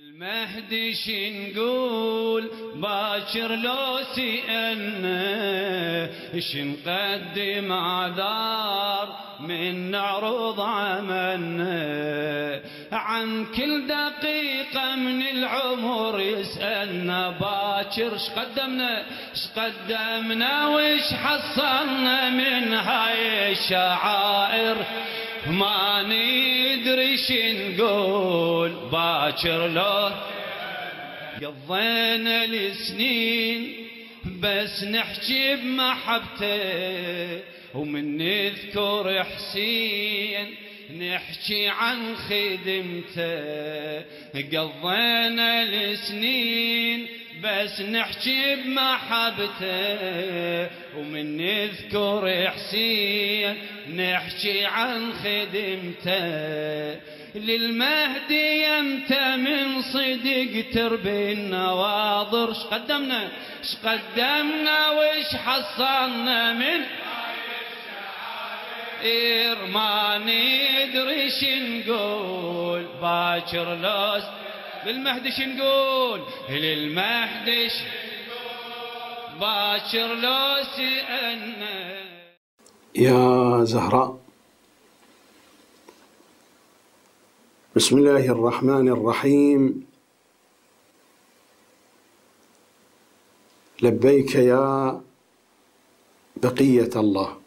المهدي شنقول باكر لو سئلنا شنقدم عذار من نعرض عملنا؟ عن كل دقيقة من العمر يسألنا باكر شقدمنا شقدمنا وش حصلنا من هاي الشعائر؟ ما ندري شنقول باكر لو قضينا السنين بس نحكي بمحبته ومن نذكر حسين نحكي عن خدمته قضينا السنين بس نحكي بمحبته ومن نذكر حسين نحكي عن خدمته. للمهدي أنت من صدق تربي النواظر شقدمنا شقدمنا وش حصلنا من؟ إير ما ندري شنقول. باكر لوس للمهدي شنقول للمهدي باكر لوس أنا يا زهراء بسم الله الرحمن الرحيم. لبيك يا بقية الله.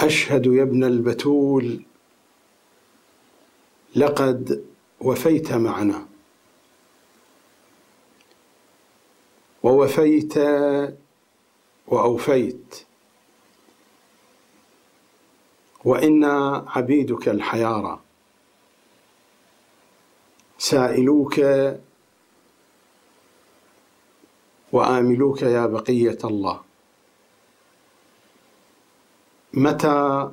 أشهد يا ابن البتول لقد وفيت معنا. ووفيت وأوفيت. وإنا عبيدك الحيارى سائلوك وآملوك يا بقية الله. متى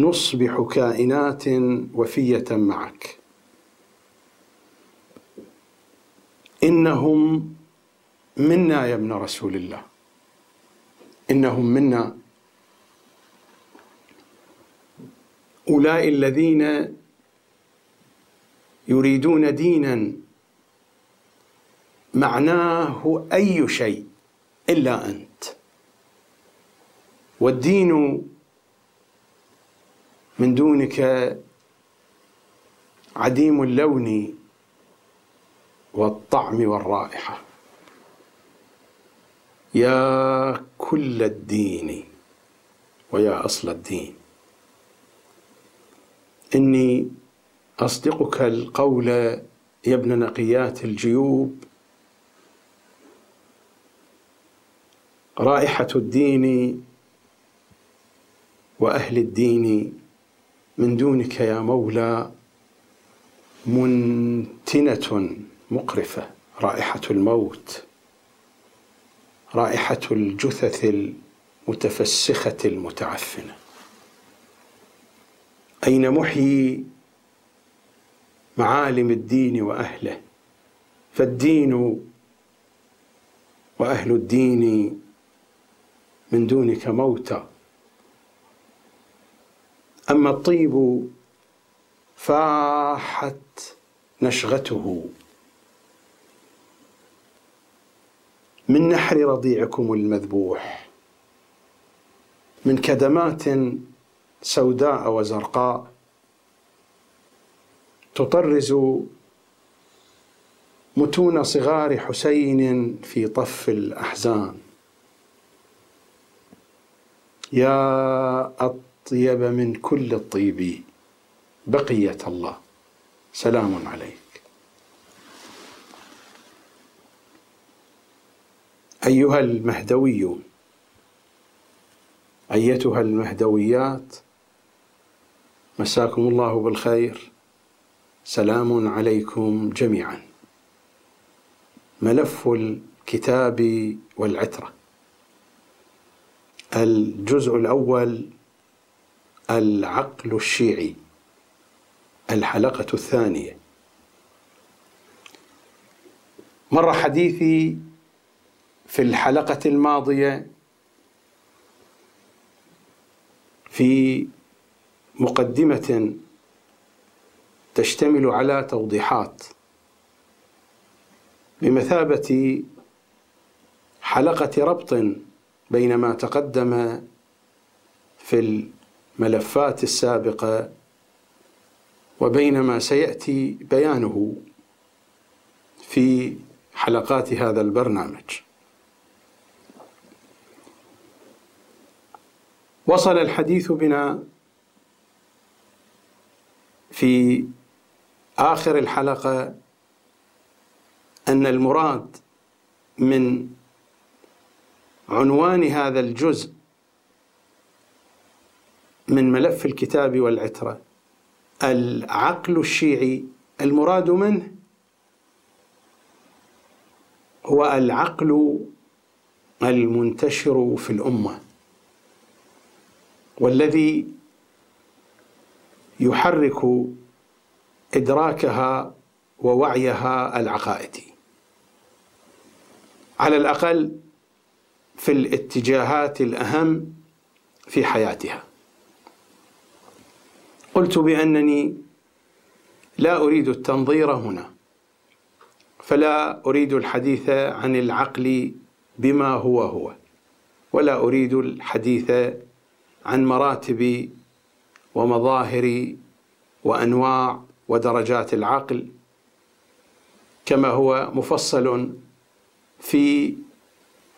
نصبح كائنات وفية معك. إنهم منا يا ابن رسول الله. إنهم منا. أولئك الذين يريدون دينا. معناه أي شيء إلا أنت. والدين من دونك عديم اللون والطعم والرائحة. يا كل الدين ويا أصل الدين. إني أصدقك القول يا ابن نقيات الجيوب. رائحة الدين وأهل الدين من دونك يا مولى منتنة مقرفة رائحة الموت رائحة الجثث المتفسخة المتعفنة. أين محيي معالم الدين وأهله؟ فالدين وأهل الدين من دونك موتى. أما الطيب فاحت نشغته. من نحر رضيعكم المذبوح من كدمات سوداء وزرقاء تطرز متون صغار حسين في طف الأحزان. يا أطيب من كل الطيب. بقية الله. سلام عليك. أيها المهدويون أيتها المهدويات. مساكم الله بالخير. سلام عليكم جميعا. ملف الكتاب والعترة. الجزء الأول العقل الشيعي الحلقة الثانية. مر حديثي في الحلقة الماضية في مقدمة تشتمل على توضيحات. بمثابة حلقة ربط بين ما تقدم في الملفات السابقة وبين ما سيأتي بيانه في حلقات هذا البرنامج. وصل الحديث بنا في آخر الحلقة أن المراد من عنوان هذا الجزء من ملف الكتاب والعترة. العقل الشيعي المراد منه هو العقل المنتشر في الأمة والذي يحرك إدراكها ووعيها العقائدي. على الأقل في الاتجاهات الأهم في حياتها. قلت بأنني لا أريد التنظير هنا فلا أريد الحديث عن العقل بما هو هو ولا أريد الحديث عن مراتب ومظاهر وأنواع ودرجات العقل كما هو مفصل في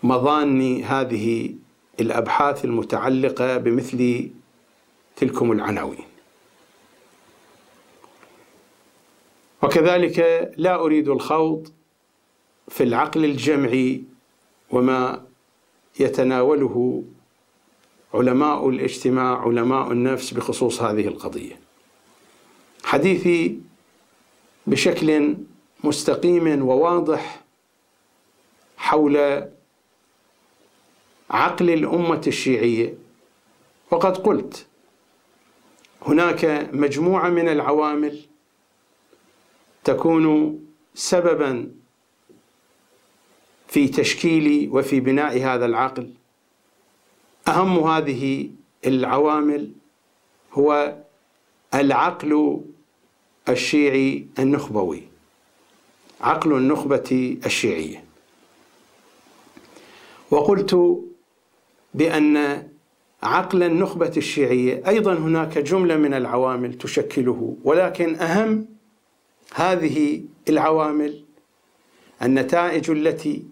مظان هذه الأبحاث المتعلقة بمثل تلكم العناوين. وكذلك لا أريد الخوض في العقل الجمعي وما يتناوله علماء الاجتماع علماء النفس بخصوص هذه القضية. حديثي بشكل مستقيم وواضح حول عقل الأمة الشيعية. وقد قلت هناك مجموعة من العوامل تكون سببا في تشكيل وفي بناء هذا العقل. أهم هذه العوامل هو العقل الشيعي النخبوي. عقل النخبة الشيعية. وقلت بأن عقل النخبة الشيعية أيضا هناك جملة من العوامل تشكله ولكن أهم هذه العوامل النتائج التي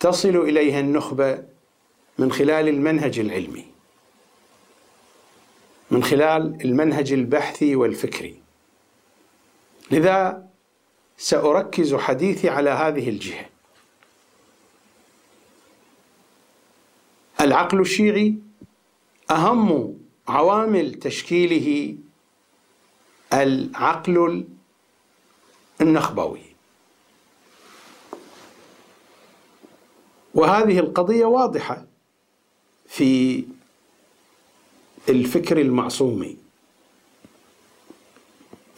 تصل إليها النخبة من خلال المنهج العلمي من خلال المنهج البحثي والفكري. لذا سأركز حديثي على هذه الجهة. العقل الشيعي أهم عوامل تشكيله العقل النخبوي. وهذه القضية واضحة في الفكر المعصومي.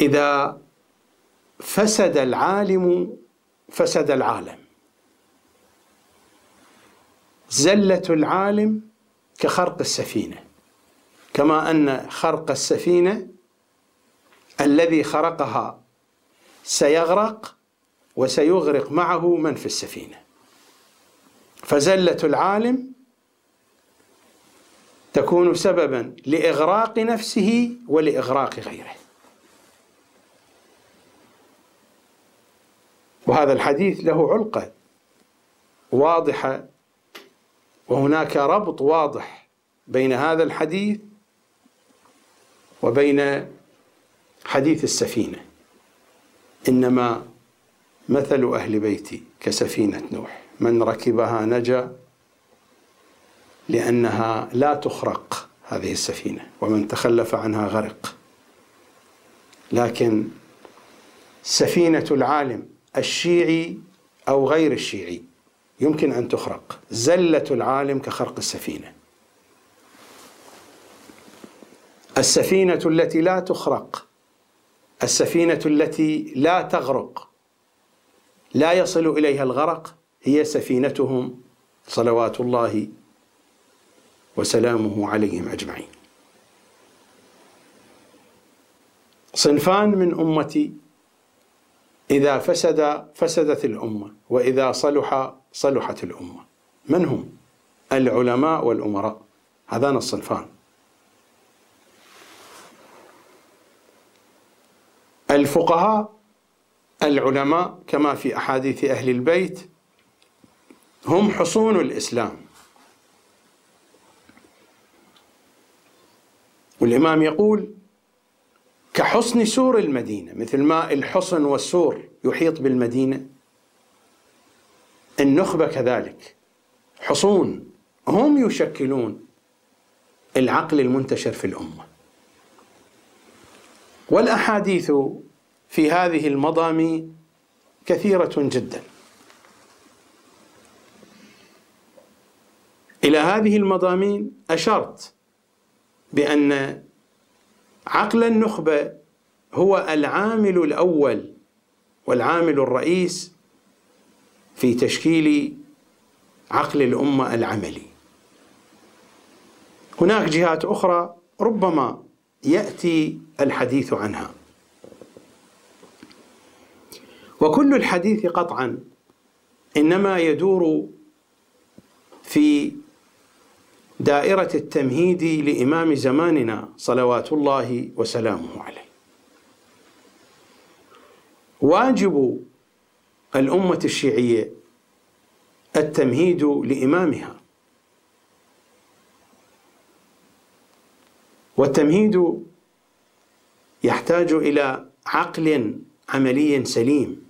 إذا فسد العالم فسد العالم. زلة العالم كخرق السفينة. كما أن خرق السفينة الذي خرقها سيغرق وسيغرق معه من في السفينة. فزلة العالم تكون سببا لإغراق نفسه ولإغراق غيره. وهذا الحديث له علقة واضحة وهناك ربط واضح بين هذا الحديث وبين حديث السفينة. إنما مثل أهل بيتي كسفينة نوح. من ركبها نجا لأنها لا تخرق هذه السفينة ومن تخلف عنها غرق. لكن سفينة العالم الشيعي أو غير الشيعي يمكن أن تخرق. زلة العالم كخرق السفينة. السفينة التي لا تخرق السفينة التي لا تغرق لا يصل إليها الغرق هي سفينتهم صلوات الله وسلامه عليهم أجمعين. صنفان من أمتي إذا فسد فسدت الأمة وإذا صلح صلحت الأمة. من هم؟ العلماء والأمراء. هذان الصنفان. الفقهاء العلماء كما في أحاديث أهل البيت هم حصون الإسلام. والإمام يقول كحصن سور المدينة مثل ما الحصن والسور يحيط بالمدينة النخبه كذلك حصون هم يشكلون العقل المنتشر في الأمة. والأحاديث في هذه المضامي كثيرة جدا. إلى هذه المضامين أشرت بأن عقل النخبة هو العامل الأول والعامل الرئيس في تشكيل عقل الأمة العملي. هناك جهات أخرى ربما يأتي الحديث عنها. وكل الحديث قطعا إنما يدور في دائرة التمهيد لإمام زماننا صلوات الله وسلامه عليه. واجب الأمة الشيعية التمهيد لإمامها. والتمهيد يحتاج إلى عقل عملي سليم.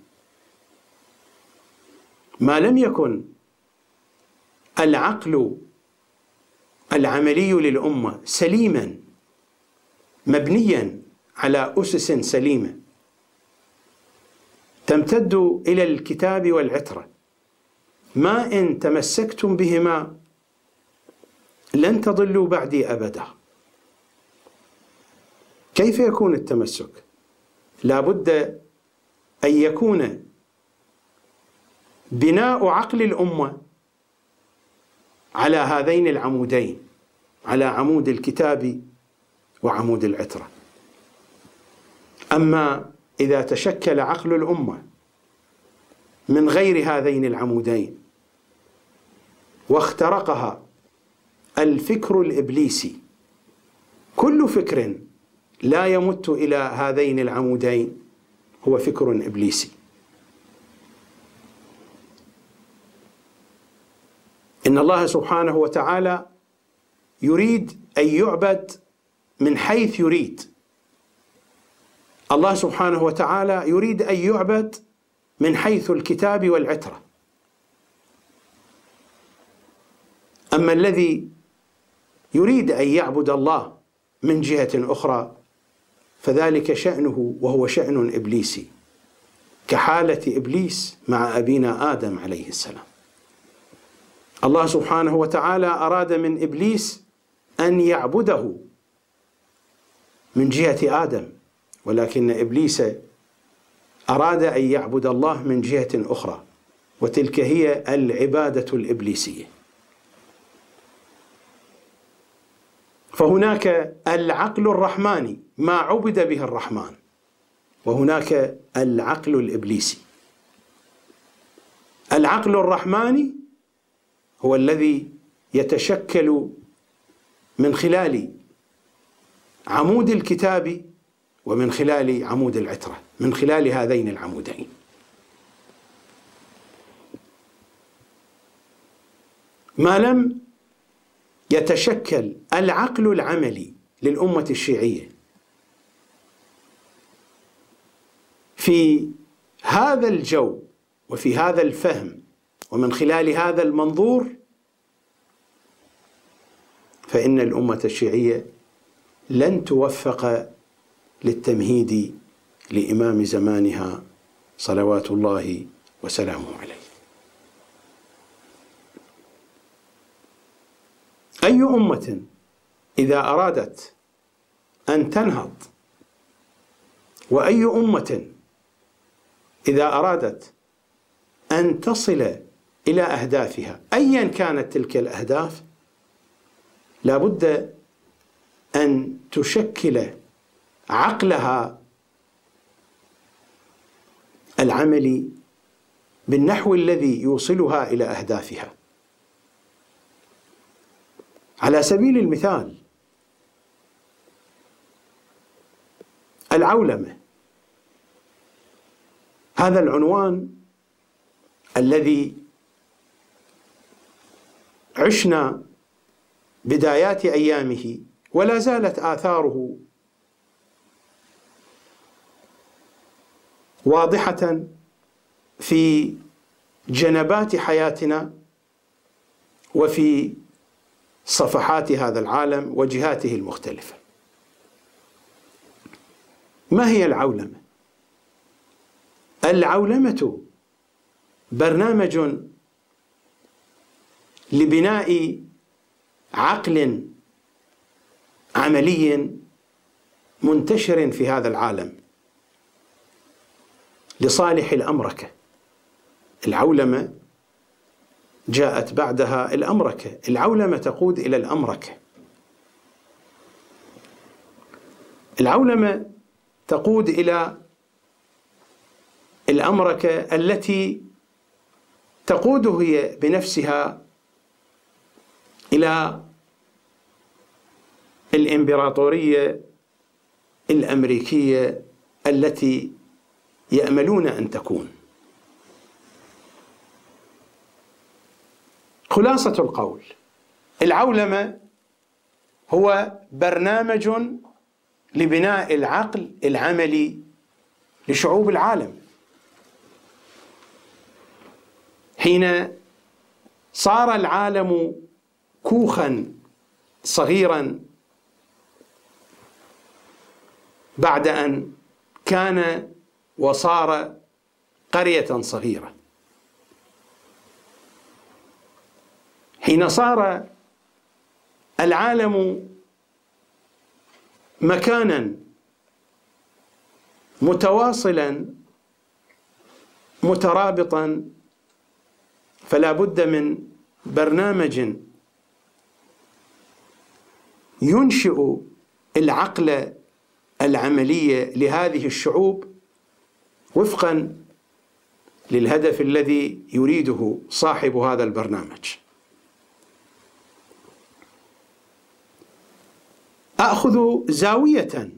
ما لم يكن العقل العملي للأمة سليما مبنيا على أسس سليمة تمتد إلى الكتاب والعترة. ما إن تمسكتم بهما لن تضلوا بعدي أبدا. كيف يكون التمسك؟ لا بد أن يكون بناء عقل الأمة على هذين العمودين على عمود الكتاب وعمود العترة. أما إذا تشكل عقل الأمة من غير هذين العمودين واخترقها الفكر الإبليسي كل فكر لا يمت إلى هذين العمودين. هو فكر إبليسي. إن الله سبحانه وتعالى يريد أن يعبد من حيث يريد. الله سبحانه وتعالى يريد أن يعبد من حيث الكتاب والعترة. أما الذي يريد أن يعبد الله من جهة أخرى فذلك شأنه وهو شأن ابليسي كحالة إبليس مع أبينا آدم عليه السلام. الله سبحانه وتعالى أراد من إبليس أن يعبده من جهة آدم ولكن إبليس أراد أن يعبد الله من جهة أخرى وتلك هي العبادة الإبليسية. فهناك العقل الرحماني ما عبد به الرحمن. وهناك العقل الإبليسي. العقل الرحماني هو الذي يتشكل من خلال عمود الكتاب ومن خلال عمود العترة من خلال هذين العمودين. ما لم يتشكل العقل العملي للأمة الشيعية في هذا الجو وفي هذا الفهم ومن خلال هذا المنظور فإن الأمة الشيعية لن توفق للتمهيد لإمام زمانها صلوات الله وسلامه عليه. أي أمة إذا أرادت أن تنهض وأي أمة إذا أرادت أن تصل إلى أهدافها ايا كانت تلك الأهداف لابد أن تشكل عقلها العمل بالنحو الذي يوصلها إلى أهدافها. على سبيل المثال العولمة. هذا العنوان الذي عشنا بدايات أيامه ولا زالت آثاره واضحة في جنبات حياتنا وفي صفحات هذا العالم وجهاته المختلفة. ما هي العولمة؟ العولمة برنامج لبناء عقل عملي منتشر في هذا العالم لصالح الامركه العولمة جاءت بعدها الامركه العولمة تقود إلى الامركه العولمة تقود إلى الامركه التي تقود هي بنفسها إلى الإمبراطورية الأمريكية التي يأملون أن تكون. خلاصة القول. العولمة هو برنامج لبناء العقل العملي لشعوب العالم. حين صار العالم كوخا صغيرا بعد أن كان وصار قرية صغيرة. حين صار العالم مكانا متواصلا مترابطا فلا بد من برنامج ينشئ العقل العملية لهذه الشعوب وفقا للهدف الذي يريده صاحب هذا البرنامج. أخذ زاوية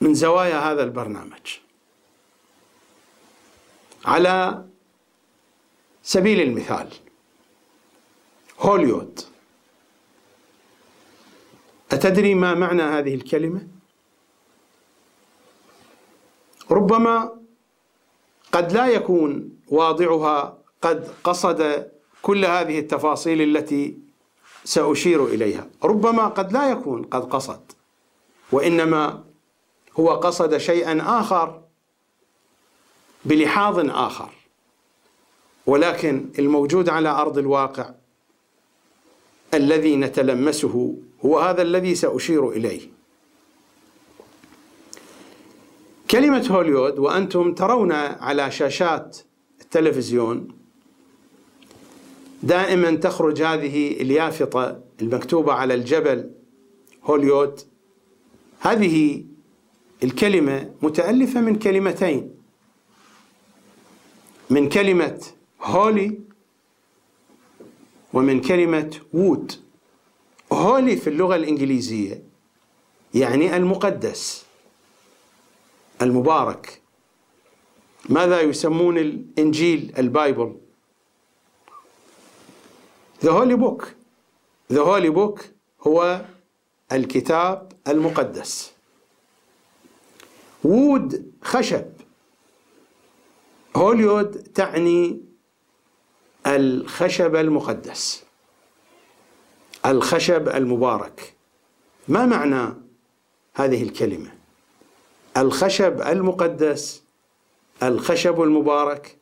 من زوايا هذا البرنامج على سبيل المثال هوليوود أتدري ما معنى هذه الكلمة؟ ربما قد لا يكون واضعها قد قصد كل هذه التفاصيل التي سأشير إليها. ربما قد لا يكون قد قصد. وإنما هو قصد شيئا آخر بلحاظ آخر. ولكن الموجود على أرض الواقع الذي نتلمسه هو هذا الذي سأشير إليه. كلمة هوليوود وأنتم ترون على شاشات التلفزيون دائما تخرج هذه اليافطة المكتوبة على الجبل هوليوود هذه الكلمة متألفة من كلمتين. من كلمة هولي ومن كلمة وود. هولي في اللغة الإنجليزية يعني المقدس المبارك. ماذا يسمون الإنجيل ال Bible؟ The Holy Book. The Holy Book هو الكتاب المقدس. wood خشب. هوليود تعني الخشب المقدس. الخشب المبارك. ما معنى هذه الكلمة؟ الخشب المقدس الخشب المبارك.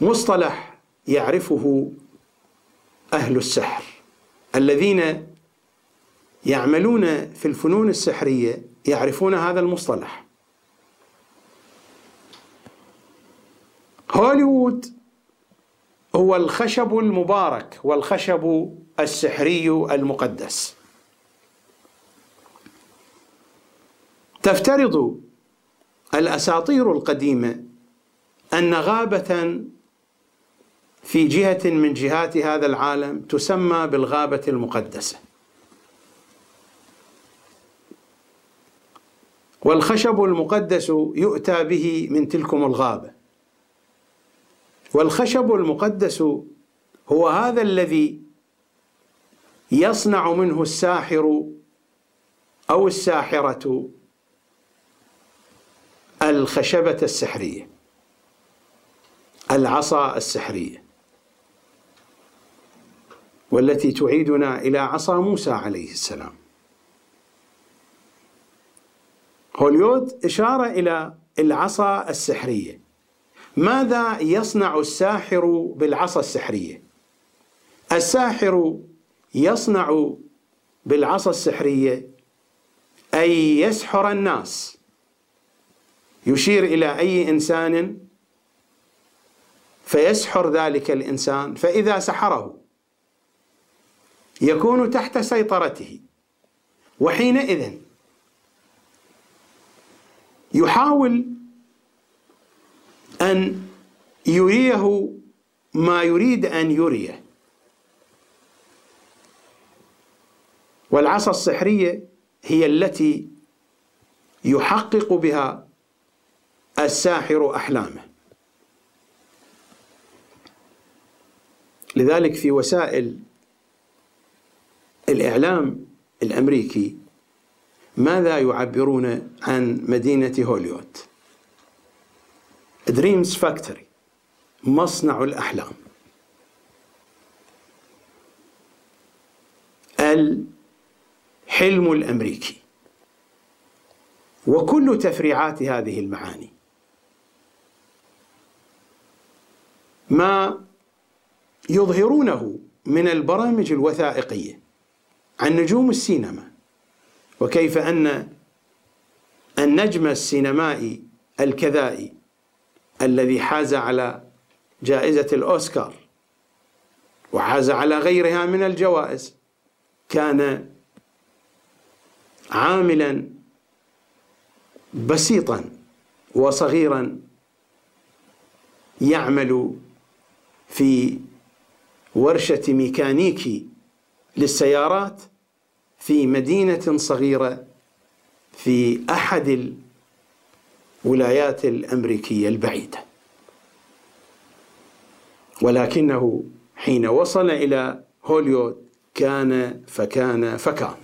مصطلح يعرفه أهل السحر الذين يعملون في الفنون السحرية يعرفون هذا المصطلح. هوليوود هو الخشب المبارك والخشب السحري المقدس. تفترض الأساطير القديمة أن غابة في جهة من جهات هذا العالم تسمى بالغابة المقدسة. والخشب المقدس يؤتى به من تلكم الغابة. والخشب المقدس هو هذا الذي يصنع منه الساحر أو الساحرة الخشبة السحرية العصا السحرية. والتي تعيدنا إلى عصا موسى عليه السلام. هوليود اشاره إلى العصا السحرية. ماذا يصنع الساحر بالعصا السحرية؟ الساحر يصنع بالعصا السحرية أي يسحر الناس. يشير إلى أي إنسان؟ فيسحر ذلك الإنسان فإذا سحره. يكون تحت سيطرته. وحينئذ يحاول أن يريه ما يريد أن يريه. والعصا السحريه هي التي يحقق بها الساحر أحلامه. لذلك في وسائل الإعلام الأمريكي ماذا يعبرون عن مدينة هوليوود؟ dreams factory مصنع الأحلام. الحلم الأمريكي. وكل تفريعات هذه المعاني. ما يظهرونه من البرامج الوثائقية. عن نجوم السينما. وكيف أن النجم السينمائي الكذائي الذي حاز على جائزة الأوسكار وحاز على غيرها من الجوائز كان عاملا بسيطا وصغيرا يعمل في ورشة ميكانيكي للسيارات في مدينة صغيرة في أحد الولايات الأمريكية البعيدة. ولكنه حين وصل إلى هوليوود كان فكان فكان.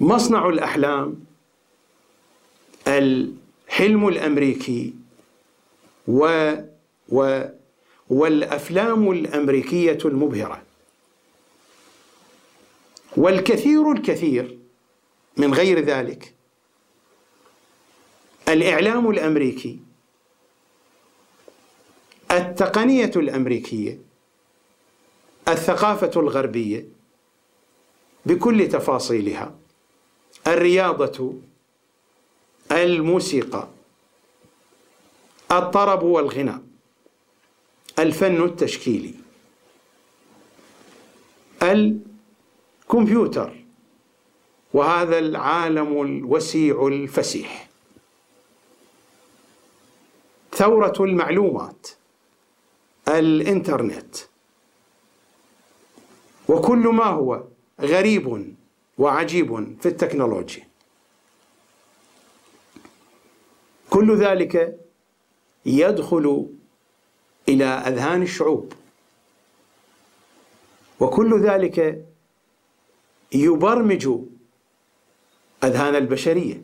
مصنع الأحلام الحلم الأمريكي و و والأفلام الأمريكية المبهرة. والكثير الكثير من غير ذلك الإعلام الأمريكي التقنية الأمريكية الثقافة الغربية بكل تفاصيلها الرياضة الموسيقى الطرب والغناء. الفن التشكيلي. الكمبيوتر وهذا العالم الوسيع الفسيح. ثورة المعلومات الإنترنت. وكل ما هو غريب وعجيب في التكنولوجيا كل ذلك يدخل إلى أذهان الشعوب. وكل ذلك يبرمج أذهان البشرية.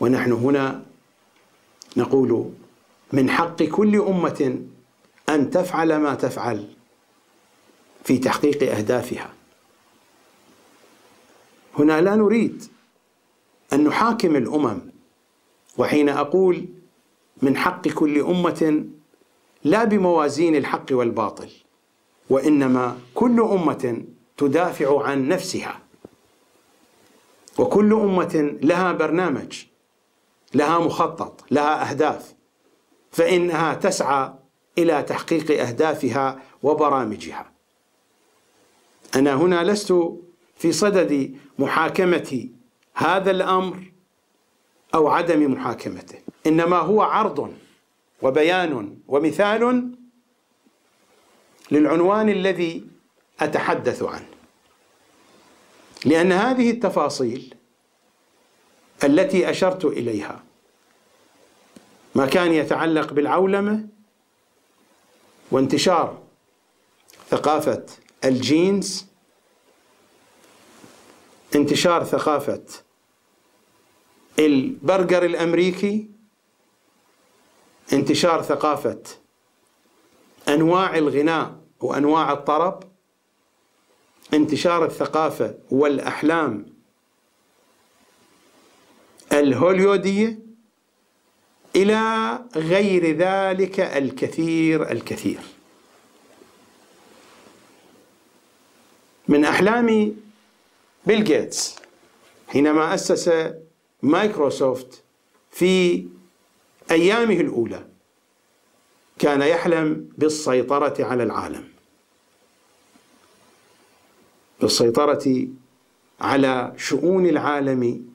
ونحن هنا نقول من حق كل أمة أن تفعل ما تفعل في تحقيق أهدافها. هنا لا نريد أن نحاكم الأمم وحين أقول من حق كل أمة لا بموازين الحق والباطل وإنما كل أمة تدافع عن نفسها. وكل أمة لها برنامج لها مخطط لها أهداف فإنها تسعى إلى تحقيق أهدافها وبرامجها. أنا هنا لست في صدد محاكمة هذا الأمر أو عدم محاكمته إنما هو عرض. وبيان ومثال للعنوان الذي أتحدث عنه. لأن هذه التفاصيل التي أشرت إليها ما كان يتعلق بالعولمة وانتشار ثقافة الجينز انتشار ثقافة البرجر الأمريكي انتشار ثقافة أنواع الغناء وأنواع الطرب انتشار الثقافة والأحلام الهوليودية إلى غير ذلك الكثير الكثير. من أحلام بيل جيتس حينما أسس مايكروسوفت في أيامه الأولى كان يحلم بالسيطرة على العالم. بالسيطرة على شؤون العالم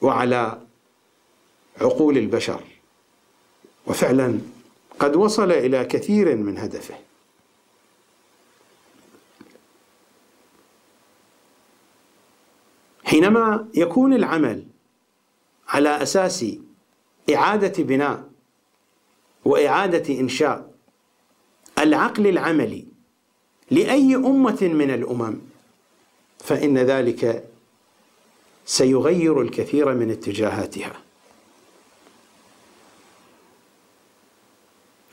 وعلى عقول البشر. وفعلا قد وصل إلى كثير من هدفه. حينما يكون العمل على أساس إعادة بناء وإعادة إنشاء العقل العملي لأي أمة من الأمم فإن ذلك سيغير الكثير من اتجاهاتها.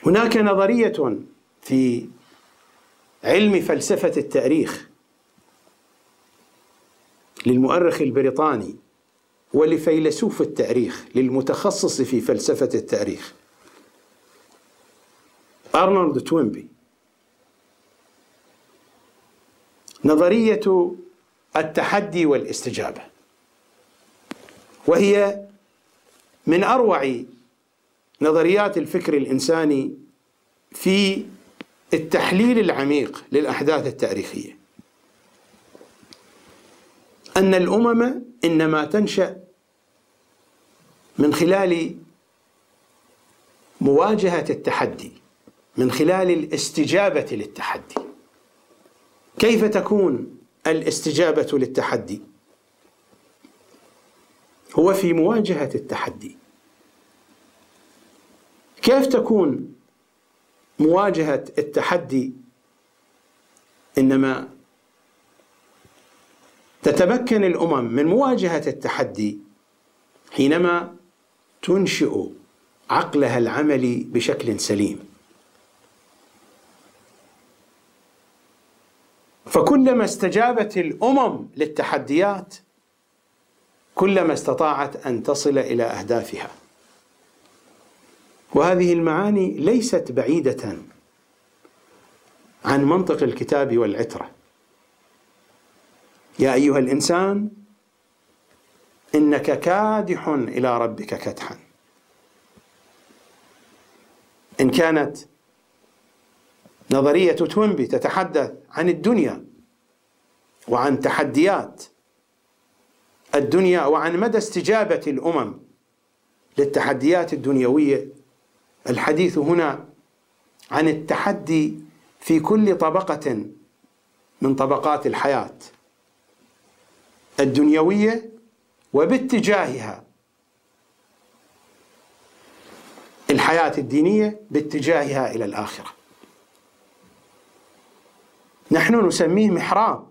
هناك نظرية في علم فلسفة التاريخ للمؤرخ البريطاني ولفيلسوف التاريخ للمتخصص في فلسفة التاريخ. أرنولد توينبي. نظرية التحدي والاستجابة. وهي من أروع نظريات الفكر الإنساني في التحليل العميق للأحداث التاريخية. أن الأمم إنما تنشأ من خلال مواجهة التحدي من خلال الاستجابة للتحدي. كيف تكون الاستجابة للتحدي؟ هو في مواجهة التحدي. كيف تكون مواجهة التحدي إنما تتمكن الأمم من مواجهة التحدي حينما تنشئ عقلها العملي بشكل سليم. فكلما استجابت الأمم للتحديات كلما استطاعت أن تصل إلى أهدافها. وهذه المعاني ليست بعيدة عن منطق الكتاب والعترة. يا أيها الإنسان إنك كادح إلى ربك كدحا. إن كانت نظرية توينبي تتحدث عن الدنيا وعن تحديات الدنيا وعن مدى استجابة الأمم للتحديات الدنيوية الحديث هنا عن التحدي في كل طبقة من طبقات الحياة الدنيوية وباتجاهها. الحياة الدينية باتجاهها إلى الآخرة. نحن نسميه محراب.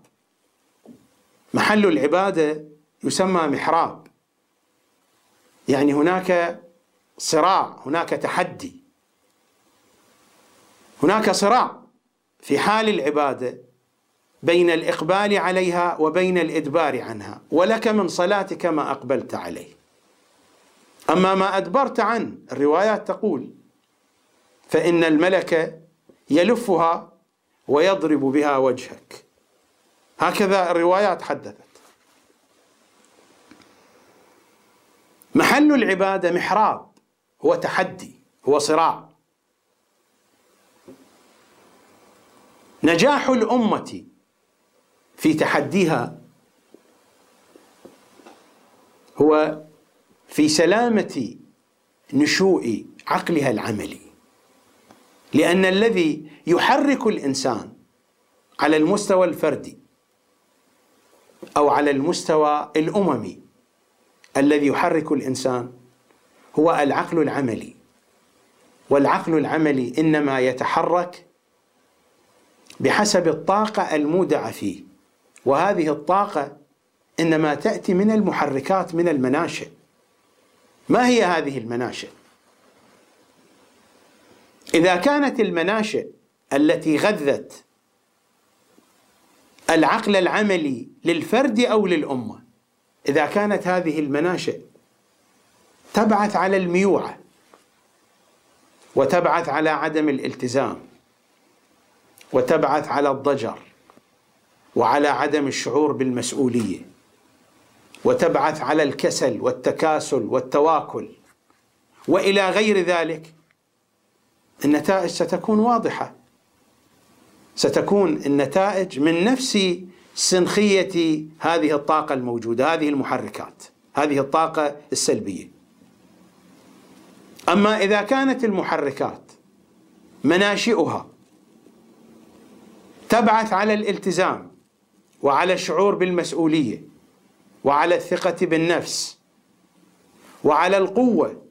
محل العبادة يسمى محراب. يعني هناك صراع هناك تحدي. هناك صراع في حال العبادة. بين الإقبال عليها وبين الإدبار عنها ولك من صلاتك ما أقبلت عليه. أما ما أدبرت عنه الروايات تقول فإن الملك يلفها ويضرب بها وجهك. هكذا الروايات حدثت. محل العبادة محراب هو تحدي هو صراع. نجاح الأمة في تحديها هو في سلامة نشوء عقلها العملي. لأن الذي يحرك الإنسان على المستوى الفردي أو على المستوى الأممي الذي يحرك الإنسان هو العقل العملي. والعقل العملي إنما يتحرك بحسب الطاقة المودعة فيه. وهذه الطاقة إنما تأتي من المحركات من المناشئ. ما هي هذه المناشئ؟ إذا كانت المناشئ التي غذت العقل العملي للفرد أو للأمة إذا كانت هذه المناشئ تبعث على الميوعة وتبعث على عدم الالتزام وتبعث على الضجر وعلى عدم الشعور بالمسؤولية. وتبعث على الكسل والتكاسل والتواكل. وإلى غير ذلك النتائج ستكون واضحة. ستكون النتائج من نفس سنخية هذه الطاقة الموجودة هذه المحركات هذه الطاقة السلبية. أما إذا كانت المحركات مناشئها تبعث على الالتزام وعلى الشعور بالمسؤولية وعلى الثقة بالنفس وعلى القوة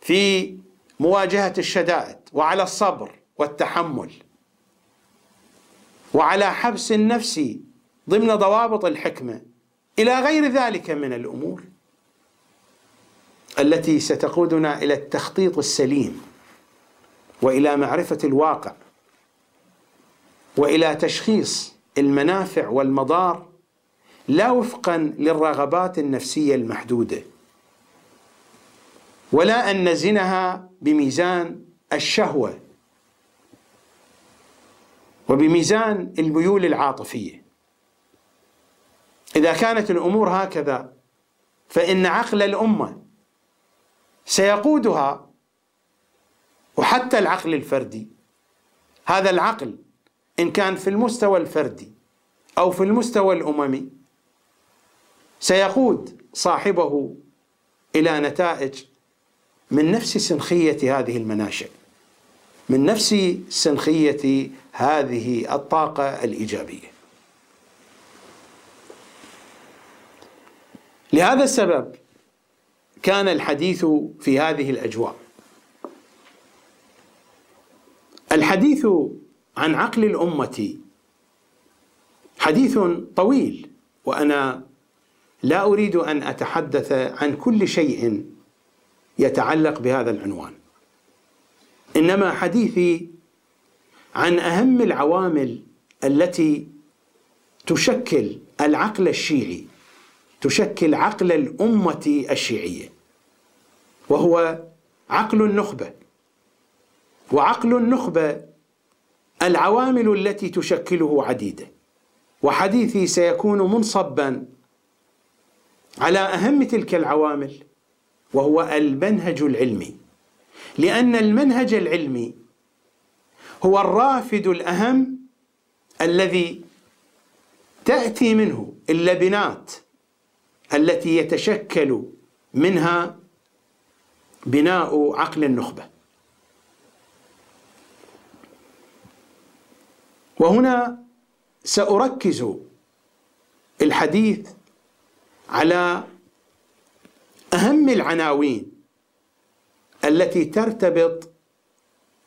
في مواجهة الشدائد وعلى الصبر والتحمل وعلى حبس النفس ضمن ضوابط الحكمة إلى غير ذلك من الأمور التي ستقودنا إلى التخطيط السليم وإلى معرفة الواقع وإلى تشخيص المنافع والمضار لا وفقا للرغبات النفسية المحدودة ولا أن نزنها بميزان الشهوة وبميزان الميول العاطفية. إذا كانت الأمور هكذا فإن عقل الأمة سيقودها وحتى العقل الفردي هذا العقل إن كان في المستوى الفردي أو في المستوى الأممي سيقود صاحبه إلى نتائج من نفس سنخية هذه المناشئ من نفس سنخية هذه الطاقة الإيجابية. لهذا السبب كان الحديث في هذه الأجواء. الحديث عن عقل الأمة. حديث طويل وأنا لا أريد أن أتحدث عن كل شيء يتعلق بهذا العنوان. إنما حديثي عن أهم العوامل التي تشكل العقل الشيعي تشكل عقل الأمة الشيعية وهو عقل النخبة. وعقل النخبة العوامل التي تشكله عديدة وحديثي سيكون منصبا على أهم تلك العوامل وهو المنهج العلمي. لأن المنهج العلمي هو الرافد الأهم الذي تأتي منه اللبنات التي يتشكل منها بناء عقل النخبة. وهنا سأركز الحديث على أهم العناوين التي ترتبط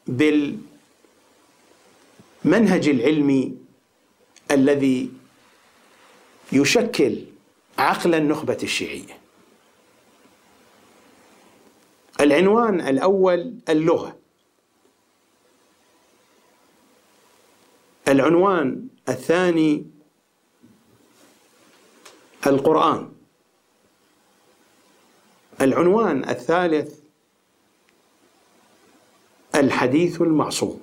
بالمنهج العلمي الذي يشكل عقل النخبة الشيعية. العنوان الأول اللغة. العنوان الثاني القرآن. العنوان الثالث الحديث المعصوم.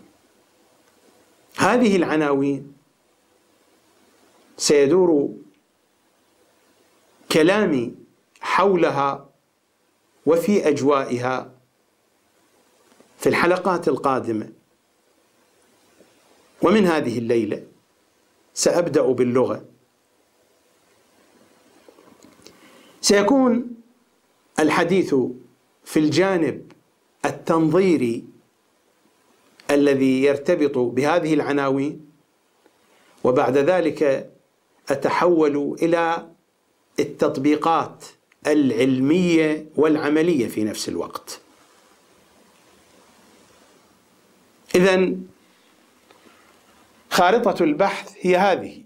هذه العناوين سيدور كلامي حولها وفي أجوائها في الحلقات القادمة. ومن هذه الليلة سأبدأ باللغة سيكون الحديث في الجانب التنظيري الذي يرتبط بهذه العناوين وبعد ذلك أتحول إلى التطبيقات العلمية والعملية في نفس الوقت. اذا خارطة البحث هي هذه.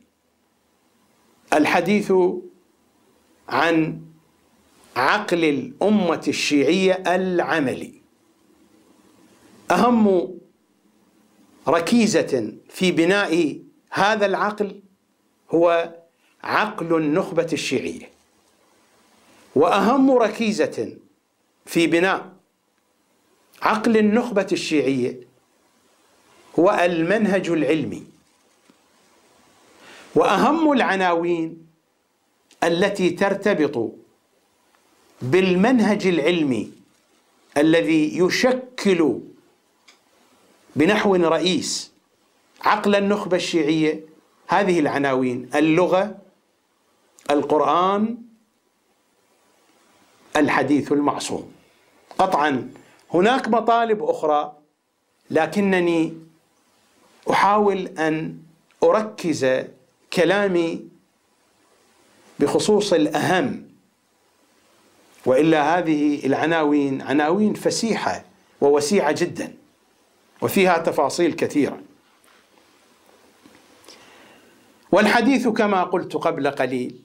الحديث عن عقل الأمة الشيعية العملي. أهم ركيزة في بناء هذا العقل هو عقل النخبة الشيعية. وأهم ركيزة في بناء عقل النخبة الشيعية هو المنهج العلمي. وأهم العناوين التي ترتبط بالمنهج العلمي الذي يشكل بنحو رئيس عقل النخبة الشيعية هذه العناوين اللغة القرآن الحديث المعصوم. قطعا هناك مطالب أخرى لكنني أحاول أن أركز كلامي بخصوص الأهم وإلا هذه العناوين عناوين فسيحة ووسيعة جدا وفيها تفاصيل كثيرة. والحديث كما قلت قبل قليل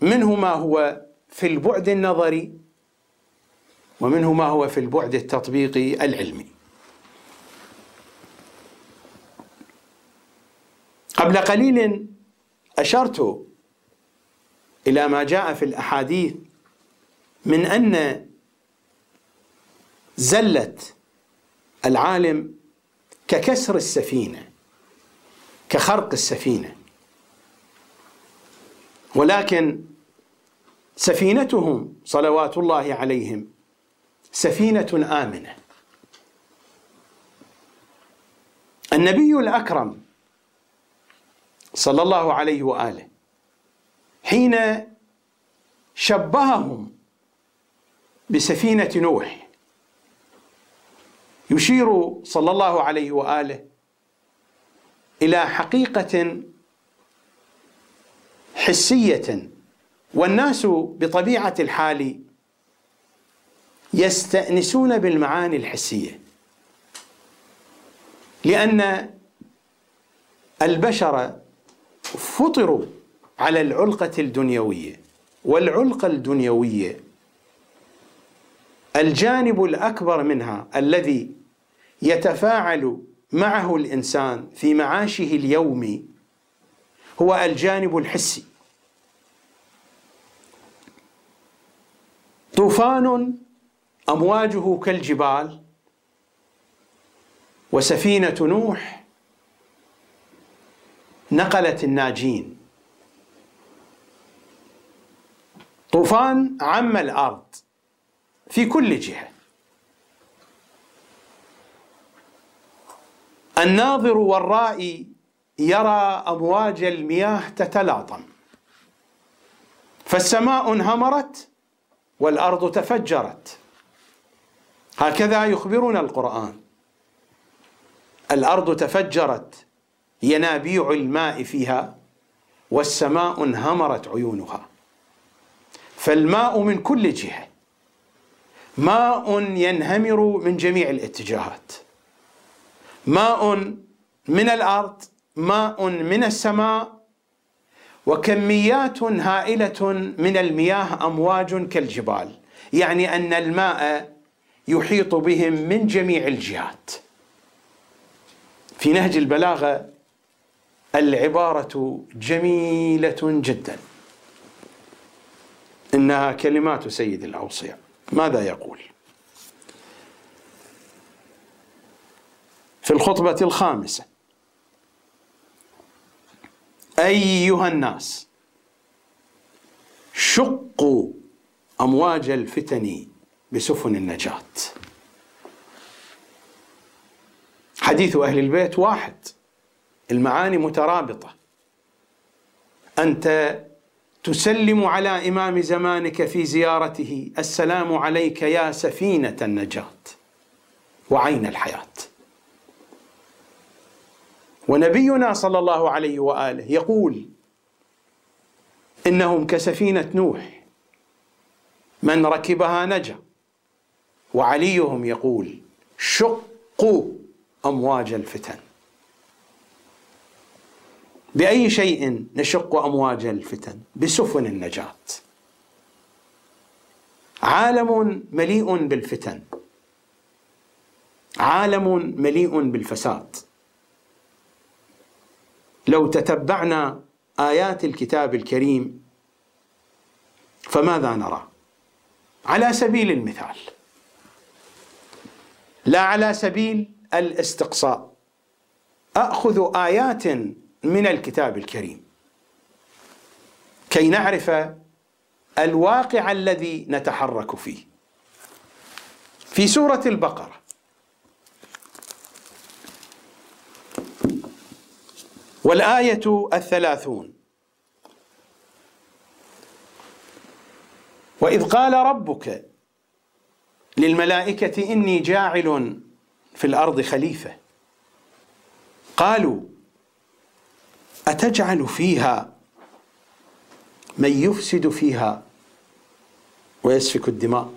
منه ما هو في البعد النظري ومنه ما هو في البعد التطبيقي العلمي. قبل قليل أشرت إلى ما جاء في الأحاديث من أن زله العالم ككسر السفينة كخرق السفينة. ولكن سفينتهم صلوات الله عليهم سفينة آمنة. النبي الأكرم صلى الله عليه وآله. حين شبههم بسفينة نوح يشير صلى الله عليه وآله إلى حقيقة حسية والناس بطبيعة الحال يستأنسون بالمعاني الحسية. لأن البشر فطروا على العلقة الدنيوية. والعلقة الدنيوية الجانب الأكبر منها الذي يتفاعل معه الإنسان في معاشه اليومي هو الجانب الحسي. طوفان أمواجه كالجبال وسفينة نوح نقلت الناجين. طوفان عم الأرض في كل جهة. الناظر والرائي يرى أمواج المياه تتلاطم. فالسماء انهمرت والأرض تفجرت. هكذا يخبرنا القرآن. الأرض تفجرت ينابيع الماء فيها والسماء انهمرت عيونها. فالماء من كل جهة. ماء ينهمر من جميع الاتجاهات. ماء من الأرض ماء من السماء وكميات هائلة من المياه أمواج كالجبال. يعني أن الماء يحيط بهم من جميع الجهات. في نهج البلاغة العبارة جميلة جدا. إنها كلمات سيد الاوصياء ماذا يقول؟ في الخطبة الخامسة. أيها الناس شقوا أمواج الفتن بسفن النجاة. حديث أهل البيت واحد. المعاني مترابطة. أنت تسلم على إمام زمانك في زيارته السلام عليك يا سفينة النجاة وعين الحياة. ونبينا صلى الله عليه وآله يقول إنهم كسفينة نوح من ركبها نجا. وعليهم يقول شقوا أمواج الفتن. بأي شيء نشق أمواج الفتن؟ بسفن النجاة. عالم مليء بالفتن. عالم مليء بالفساد. لو تتبعنا آيات الكتاب الكريم فماذا نرى؟ على سبيل المثال لا على سبيل الاستقصاء. أخذ آيات من الكتاب الكريم. كي نعرف الواقع الذي نتحرك فيه. في سورة البقرة. والآية الثلاثون. وإذ قال ربك للملائكة إني جاعل في الأرض خليفة. قالوا أتجعل فيها من يفسد فيها ويسفك الدماء.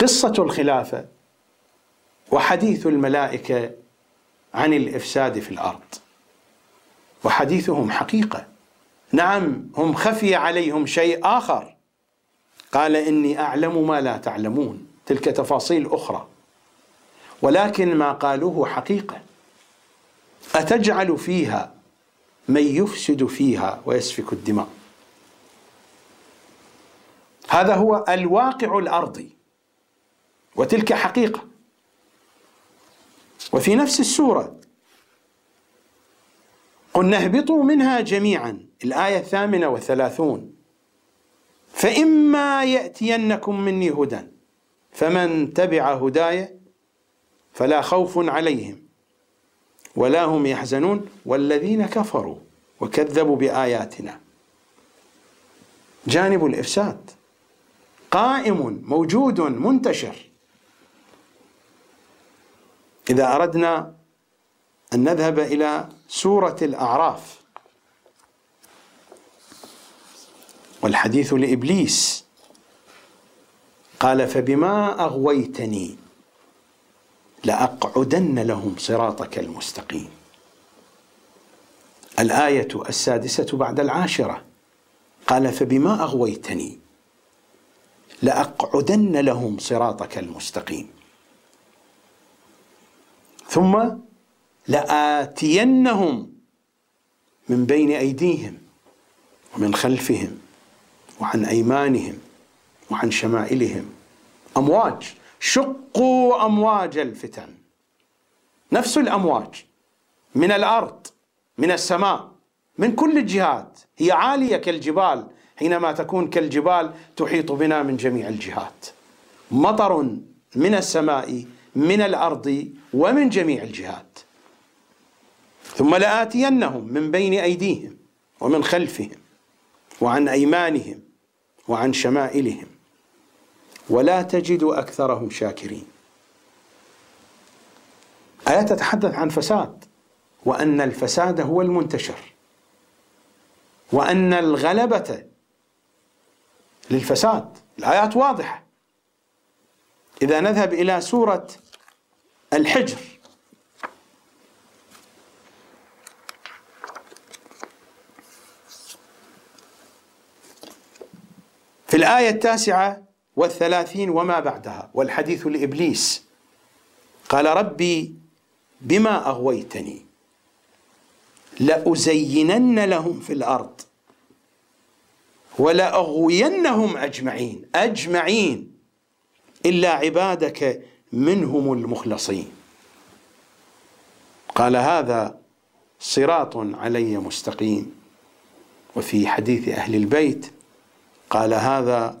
قصة الخلافة وحديث الملائكة عن الإفساد في الأرض. وحديثهم حقيقة. نعم هم خفي عليهم شيء آخر. قال إني أعلم ما لا تعلمون. تلك تفاصيل أخرى. ولكن ما قالوه حقيقة. أتجعل فيها من يفسد فيها ويسفك الدماء. هذا هو الواقع الأرضي. وتلك حقيقة. وفي نفس السورة قلنا اهبطوا منها جميعا. الآية الثامنة والثلاثون. فإما يأتينكم مني هدى فمن تبع هداي فلا خوف عليهم. ولا هم يحزنون والذين كفروا وكذبوا بآياتنا. جانب الإفساد. قائم موجود منتشر. إذا أردنا أن نذهب إلى سورة الأعراف. والحديث لإبليس. قال فبما أغويتني لأقعدن لهم صراطك المستقيم. الآية السادسة بعد العاشرة. قال فبما أغويتني لأقعدن لهم صراطك المستقيم. ثم لآتينهم من بين أيديهم ومن خلفهم وعن أيمانهم وعن شمائلهم. أمواج. شقوا امواج الفتن. نفس الأمواج. من الأرض من السماء من كل الجهات. هي عالية كالجبال. حينما تكون كالجبال تحيط بنا من جميع الجهات. مطر من السماء من الأرض ومن جميع الجهات. ثم لآتينهم من بين أيديهم ومن خلفهم وعن أيمانهم وعن شمائلهم. ولا تجد أكثرهم شاكرين. إيه تتحدث عن فساد؟ وأن الفساد هو المنتشر. وأن الغلبة للفساد الآيات واضحة. إذا نذهب إلى سورة الحجر. في الآية التاسعة والثلاثين وما بعدها والحديث لإبليس. قال ربي بما أغويتني لأزينن لهم في الأرض ولأغوينهم أجمعين أجمعين إلا عبادك منهم المخلصين. قال هذا صراط علي مستقيم. وفي حديث أهل البيت قال هذا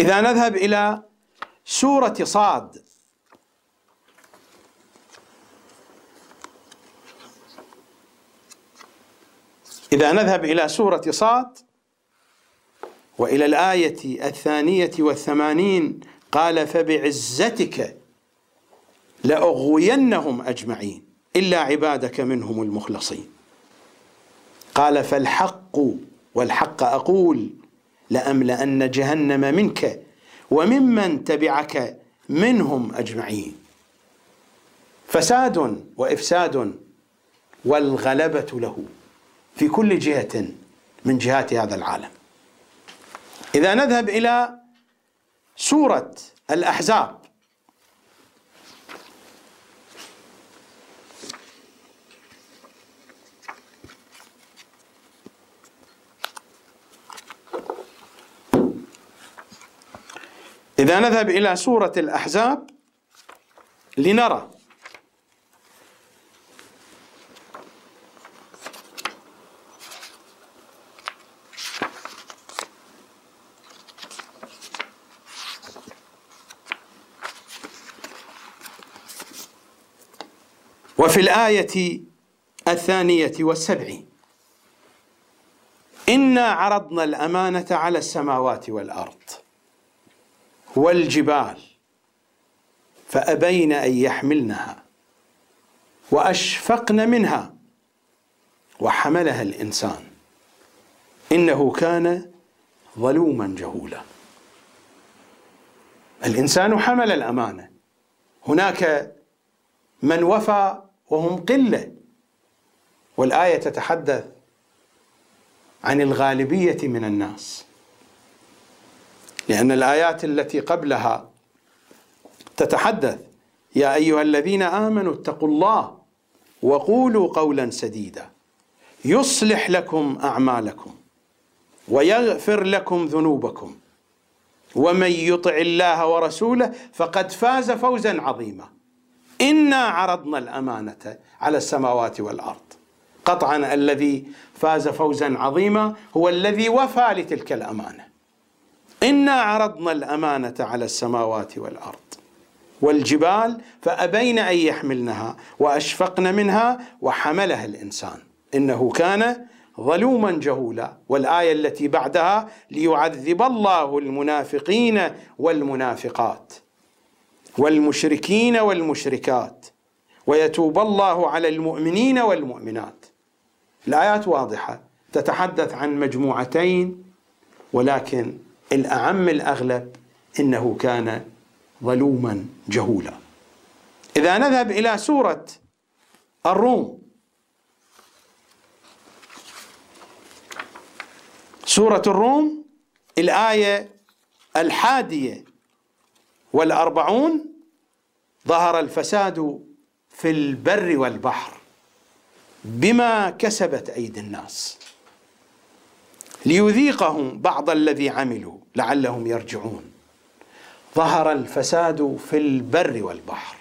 إذا نذهب إلى سورة صاد. إذا نذهب إلى سورة صاد وإلى الآية الثانية والثمانين قال فبعزتك لأغوينهم أجمعين إلا عبادك منهم المخلصين. قال فالحق والحق أقول لأملأن جهنم منك وممن تبعك منهم أجمعين. فساد وإفساد والغلبة له في كل جهة من جهات هذا العالم. إذا نذهب إلى سورة الأحزاب إذا نذهب إلى سورة الأحزاب لنرى وفي الآية الثانية والسبعين إنا عرضنا الأمانة على السماوات والأرض. والجبال فأبين أن يحملنها وأشفقن منها وحملها الإنسان. إنه كان ظلوما جهولا. الإنسان حمل الأمانة. هناك من وفى وهم قلة. والآية تتحدث عن الغالبية من الناس. لأن الآيات التي قبلها تتحدث يا أيها الذين آمنوا اتقوا الله وقولوا قولا سديدا. يصلح لكم أعمالكم ويغفر لكم ذنوبكم. ومن يطع الله ورسوله فقد فاز فوزا عظيما. إنا عرضنا الأمانة على السماوات والأرض. قطعا الذي فاز فوزا عظيما هو الذي وفى لتلك الأمانة. إنا عرضنا الأمانة على السماوات والأرض والجبال فأبين أن يحملنها وأشفقن منها وحملها الإنسان. إنه كان ظلوما جهولا. والآية التي بعدها ليعذب الله المنافقين والمنافقات والمشركين والمشركات ويتوب الله على المؤمنين والمؤمنات. الآيات واضحة تتحدث عن مجموعتين ولكن الأعم الاغلب إنه كان ظلوما جهولا. إذا نذهب إلى سورة الروم. سورة الروم الآية الحادية والأربعون ظهر الفساد في البر والبحر بما كسبت أيدي الناس. ليذيقهم بعض الذي عملوا لعلهم يرجعون. ظهر الفساد في البر والبحر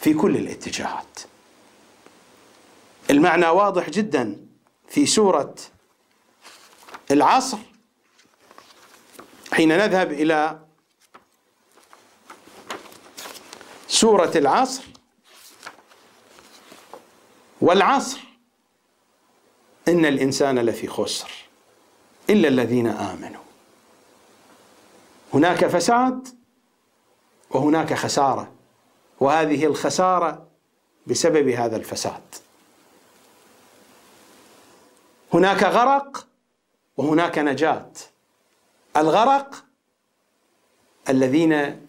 في كل الاتجاهات. المعنى واضح جدا في سورة العصر حين نذهب إلى سورة العصر. والعصر إن الإنسان لفي خسر. إلا الذين آمنوا. هناك فساد وهناك خسارة وهذه الخسارة بسبب هذا الفساد. هناك غرق وهناك نجاة. الغرق الذين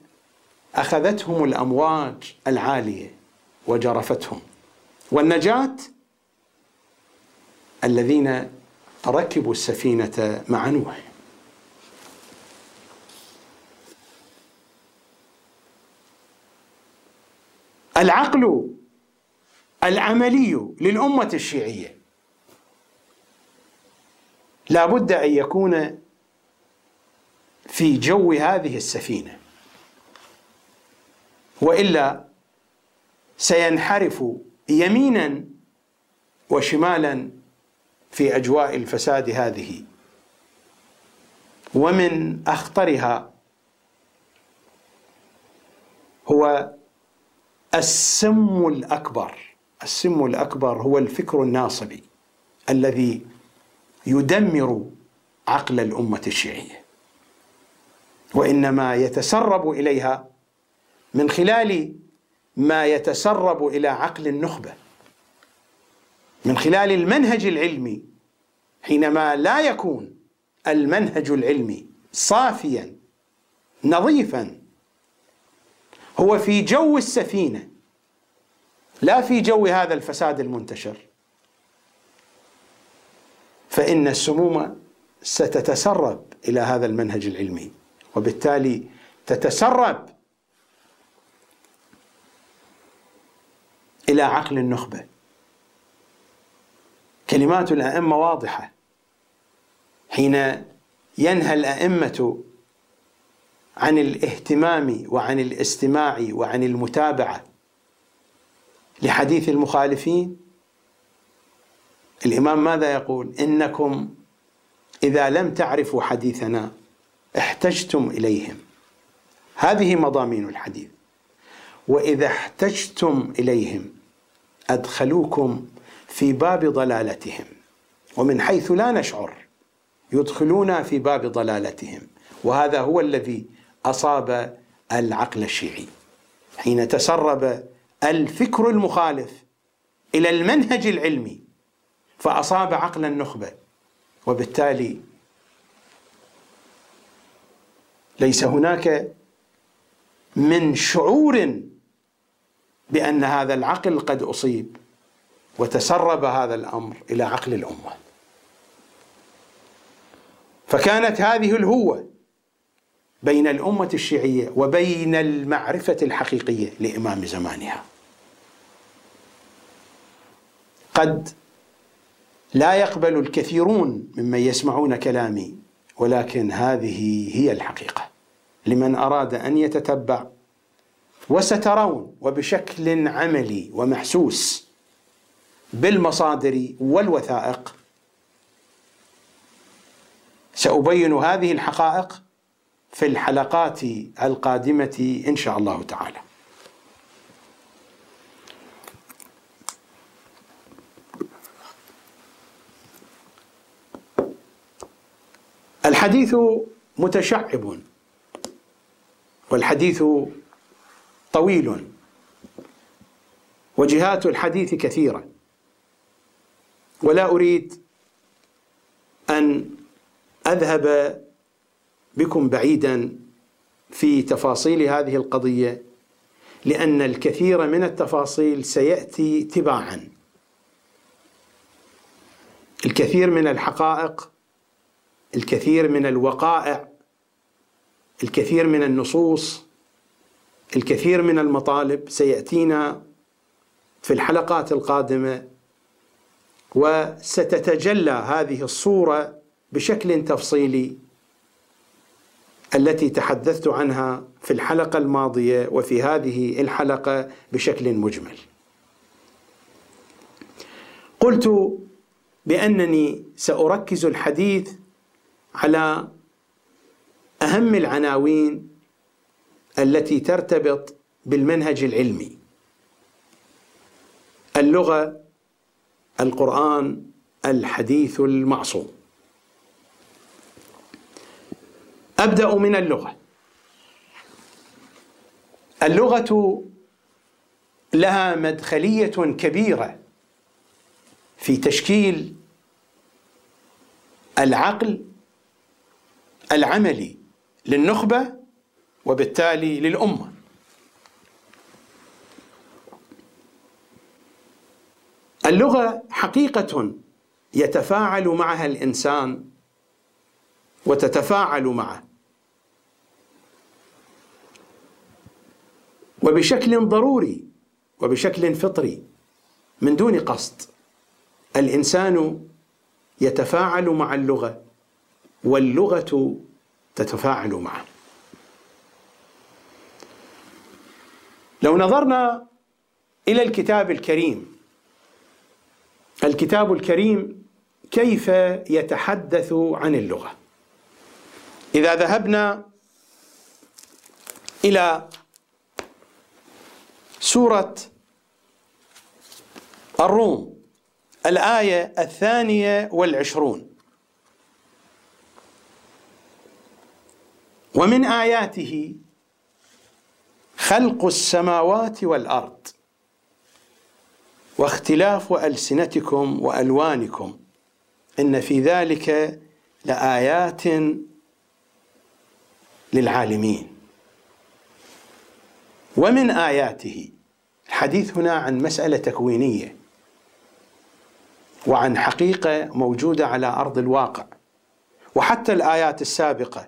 أخذتهم الأمواج العالية وجرفتهم والنجاة الذين ركبوا السفينة مع نوح. العقل العملي للأمة الشيعية. لا بد أن يكون في جو هذه السفينة. وإلا سينحرف يمينا وشمالا في أجواء الفساد هذه. ومن أخطرها هو السم الأكبر. السم الأكبر هو الفكر الناصبي الذي يدمر عقل الأمة الشيعية. وإنما يتسرب إليها من خلال ما يتسرب إلى عقل النخبة. من خلال المنهج العلمي حينما لا يكون المنهج العلمي صافيا نظيفا هو في جو السفينة لا في جو هذا الفساد المنتشر. فإن السموم ستتسرب إلى هذا المنهج العلمي وبالتالي تتسرب إلى عقل النخبة. كلمات الأئمة واضحة. حين ينهى الأئمة عن الاهتمام وعن الاستماع وعن المتابعة لحديث المخالفين الإمام ماذا يقول؟ إنكم إذا لم تعرفوا حديثنا احتجتم إليهم. هذه مضامين الحديث. وإذا احتجتم إليهم أدخلوكم في باب ضلالتهم. ومن حيث لا نشعر يدخلون في باب ضلالتهم. وهذا هو الذي أصاب العقل الشيعي حين تسرب الفكر المخالف إلى المنهج العلمي فأصاب عقل النخبة. وبالتالي ليس هناك من شعور بأن هذا العقل قد أصيب. وتسرب هذا الأمر إلى عقل الأمة. فكانت هذه الهوة بين الأمة الشيعية وبين المعرفة الحقيقية لإمام زمانها. قد لا يقبل الكثيرون ممن يسمعون كلامي ولكن هذه هي الحقيقة. لمن أراد أن يتتبع وسترون وبشكل عملي ومحسوس بالمصادر والوثائق. سأبين هذه الحقائق في الحلقات القادمة إن شاء الله تعالى. الحديث متشعب والحديث طويل وجهات الحديث كثيرة. ولا أريد أن أذهب بكم بعيدا في تفاصيل هذه القضية لأن الكثير من التفاصيل سيأتي تباعا. الكثير من الحقائق الكثير من الوقائع الكثير من النصوص الكثير من المطالب سيأتينا في الحلقات القادمة وستتجلى هذه الصورة بشكل تفصيلي التي تحدثت عنها في الحلقة الماضية وفي هذه الحلقة بشكل مجمل. قلت بأنني سأركز الحديث على أهم العناوين التي ترتبط بالمنهج العلمي. اللغة القرآن الحديث المعصوم. أبدأ من اللغة اللغة لها مدخلية كبيرة في تشكيل العقل العملي للنخبة وبالتالي للأمة اللغة حقيقة يتفاعل معها الإنسان وتتفاعل معه. وبشكل ضروري وبشكل فطري من دون قصد الإنسان يتفاعل مع اللغة واللغة تتفاعل معه. لو نظرنا إلى الكتاب الكريم الكتاب الكريم كيف يتحدث عن اللغة. إذا ذهبنا إلى سورة الروم الآية الثانية والعشرون. ومن آياته خلق السماوات والأرض. واختلاف السنتكم وألوانكم إن في ذلك لآيات للعالمين. ومن آياته الحديث هنا عن مسألة تكوينية وعن حقيقة موجودة على أرض الواقع وحتى الآيات السابقة.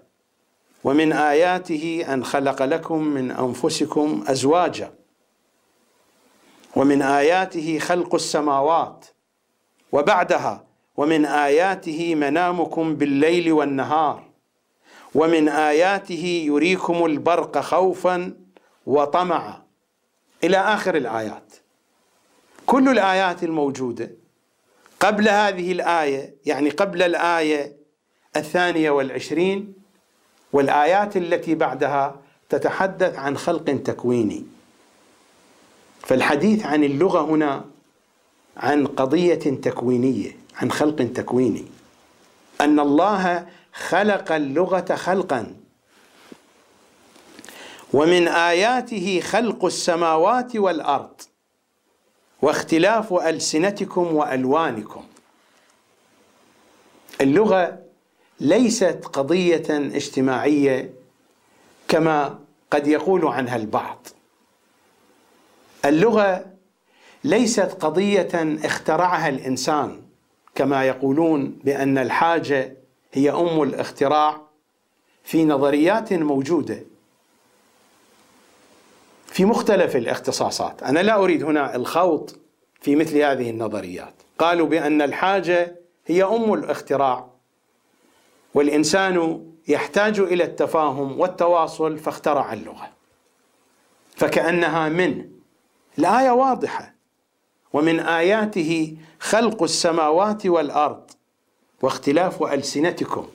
ومن آياته أن خلق لكم من أنفسكم أزواجا. ومن آياته خلق السماوات وبعدها ومن آياته منامكم بالليل والنهار ومن آياته يريكم البرق خوفا وطمعا. إلى آخر الآيات. كل الآيات الموجودة قبل هذه الآية يعني قبل الآية الثانية والعشرين والآيات التي بعدها تتحدث عن خلق تكويني. فالحديث عن اللغة هنا عن قضية تكوينية عن خلق تكويني. أن الله خلق اللغة خلقا. ومن آياته خلق السماوات والأرض. واختلاف ألسنتكم وألوانكم. اللغة ليست قضية اجتماعية كما قد يقول عنها البعض. اللغة ليست قضية اخترعها الإنسان كما يقولون بأن الحاجة هي أم الاختراع في نظريات موجودة. في مختلف الاختصاصات. أنا لا أريد هنا الخوض في مثل هذه النظريات. قالوا بأن الحاجة هي أم الاختراع والإنسان يحتاج إلى التفاهم والتواصل فاخترع اللغة. فكأنها من الآية واضحة. ومن آياته خلق السماوات والأرض واختلاف ألسنتكم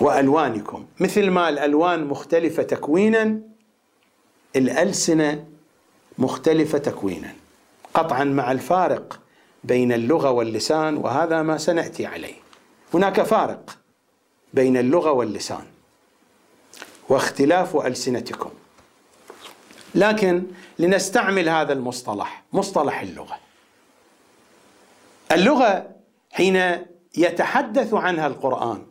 وألوانكم. مثل ما الألوان مختلفة تكوينا الألسنة مختلفة تكوينا. قطعا مع الفارق بين اللغة واللسان وهذا ما سنأتي عليه. هناك فارق بين اللغة واللسان واختلاف ألسنتكم. لكن لنستعمل هذا المصطلح مصطلح اللغة. اللغة حين يتحدث عنها القرآن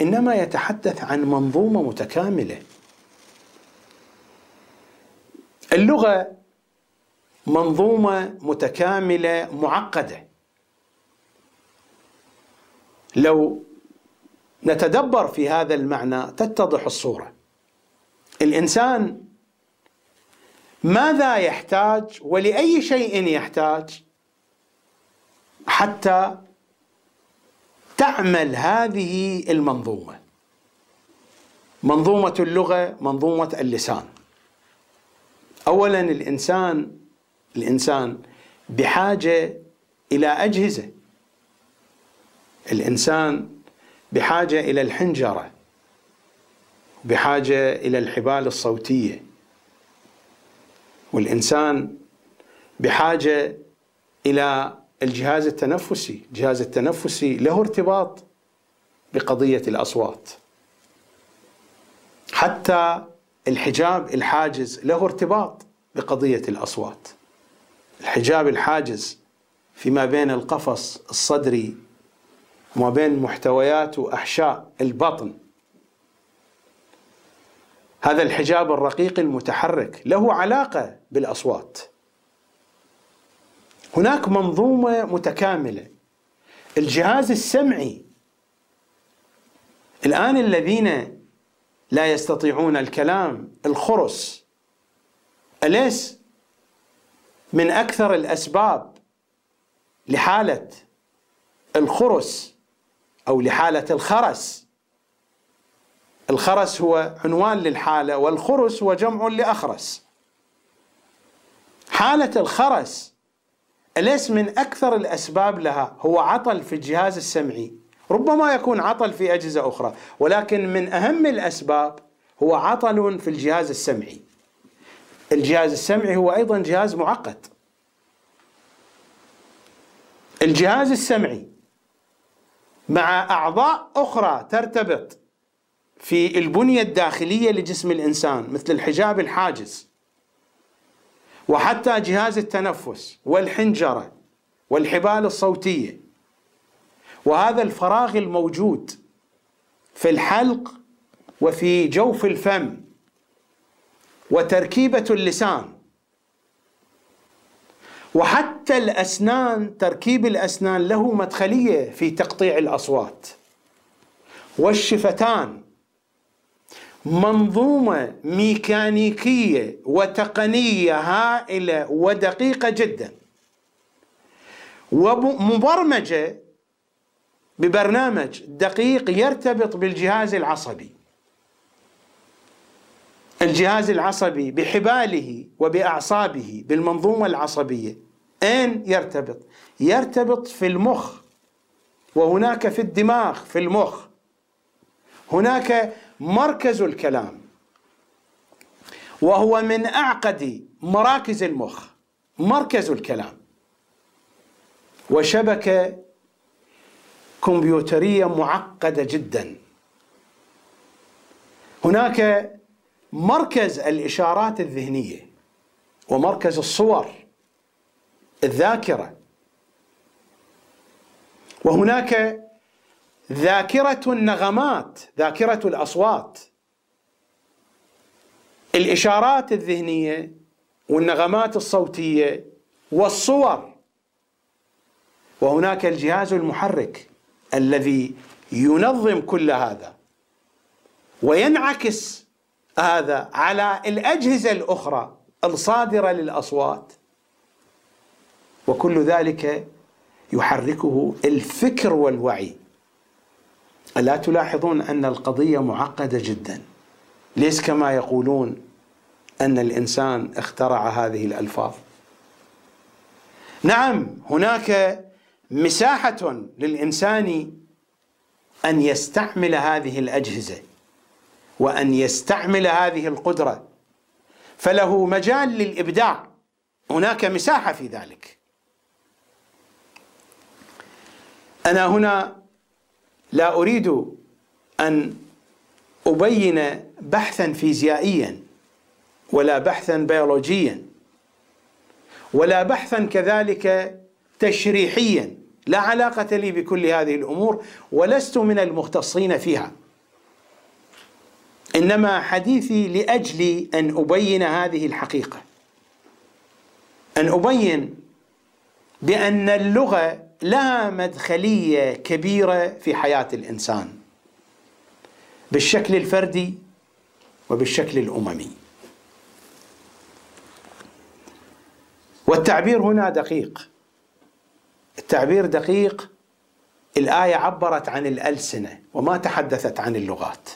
إنما يتحدث عن منظومة متكاملة. اللغة منظومة متكاملة معقدة. لو نتدبر في هذا المعنى تتضح الصورة. الإنسان ماذا يحتاج ولأي شيء يحتاج حتى تعمل هذه المنظومة؟ منظومة اللغة منظومة اللسان. اولا الإنسان الإنسان بحاجة إلى أجهزة. الإنسان بحاجة إلى الحنجرة بحاجة إلى الحبال الصوتية. والإنسان بحاجة إلى الجهاز التنفسي، الجهاز التنفسي له ارتباط بقضية الأصوات. حتى الحجاب الحاجز له ارتباط بقضية الأصوات. الحجاب الحاجز فيما بين القفص الصدري وما بين محتويات وأحشاء البطن هذا الحجاب الرقيق المتحرك له علاقة بالأصوات. هناك منظومة متكاملة. الجهاز السمعي. الآن الذين لا يستطيعون الكلام الخرس. أليس من أكثر الأسباب لحالة الخرس أو لحالة الخرس؟ الخرس هو عنوان للحالة والخرس هو جمع لأخرس. حالة الخرس أليس من أكثر الأسباب لها؟ هو عطل في الجهاز السمعي. ربما يكون عطل في أجهزة أخرى ولكن من أهم الأسباب هو عطل في الجهاز السمعي. الجهاز السمعي هو أيضا جهاز معقد. الجهاز السمعي مع أعضاء أخرى ترتبط في البنية الداخلية لجسم الإنسان مثل الحجاب الحاجز. وحتى جهاز التنفس والحنجرة والحبال الصوتية. وهذا الفراغ الموجود في الحلق وفي جوف الفم. وتركيبة اللسان. وحتى الأسنان تركيب الأسنان له مدخلية في تقطيع الأصوات. والشفتان. منظومة ميكانيكية وتقنية هائلة ودقيقة جدا. ومبرمجة ببرنامج دقيق يرتبط بالجهاز العصبي. الجهاز العصبي بحباله وبأعصابه بالمنظومة العصبية. أين يرتبط؟ يرتبط في المخ وهناك في الدماغ في المخ. هناك مركز الكلام. وهو من أعقد مراكز المخ مركز الكلام. وشبكه كمبيوترية معقدة جدا. هناك مركز الإشارات الذهنية ومركز الصور الذاكرة. وهناك ذاكرة النغمات ذاكرة الأصوات. الإشارات الذهنية والنغمات الصوتية والصور. وهناك الجهاز المحرك الذي ينظم كل هذا وينعكس هذا على الأجهزة الأخرى الصادرة للأصوات. وكل ذلك يحركه الفكر والوعي. ألا تلاحظون أن القضية معقدة جدا؟ ليس كما يقولون أن الإنسان اخترع هذه الألفاظ. نعم هناك مساحة للإنسان أن يستعمل هذه الأجهزة وأن يستعمل هذه القدرة. فله مجال للإبداع. هناك مساحة في ذلك. أنا هنا لا أريد أن أبين بحثا فيزيائيا ولا بحثا بيولوجيا ولا بحثا كذلك تشريحيا. لا علاقة لي بكل هذه الأمور ولست من المختصين فيها. إنما حديثي لأجل أن أبين هذه الحقيقة. أن أبين بأن اللغة لها مدخلية كبيرة في حياة الإنسان بالشكل الفردي وبالشكل الأممي. والتعبير هنا دقيق. التعبير دقيق الآية عبرت عن الألسنة وما تحدثت عن اللغات.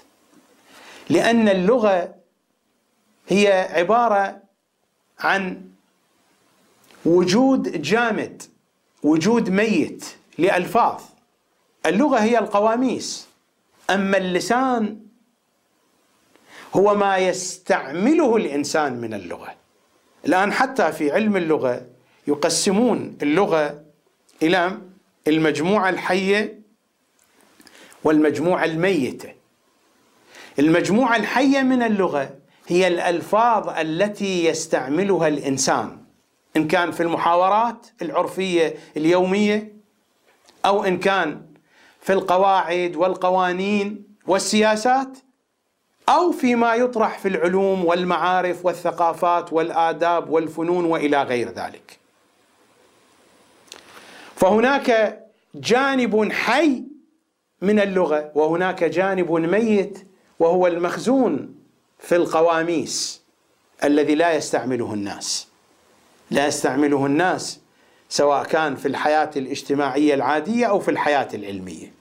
لأن اللغة هي عبارة عن وجود جامد وجود ميت لألفاظ. اللغة هي القواميس. أما اللسان هو ما يستعمله الإنسان من اللغة. الآن حتى في علم اللغة يقسمون اللغة إلى المجموعة الحية والمجموعة الميتة. المجموعة الحية من اللغة هي الألفاظ التي يستعملها الإنسان. إن كان في المحاورات العرفية اليومية أو إن كان في القواعد والقوانين والسياسات أو فيما يطرح في العلوم والمعارف والثقافات والآداب والفنون وإلى غير ذلك. فهناك جانب حي من اللغة وهناك جانب ميت وهو المخزون في القواميس الذي لا يستعمله الناس. لا يستعمله الناس سواء كان في الحياة الاجتماعية العادية أو في الحياة العلمية.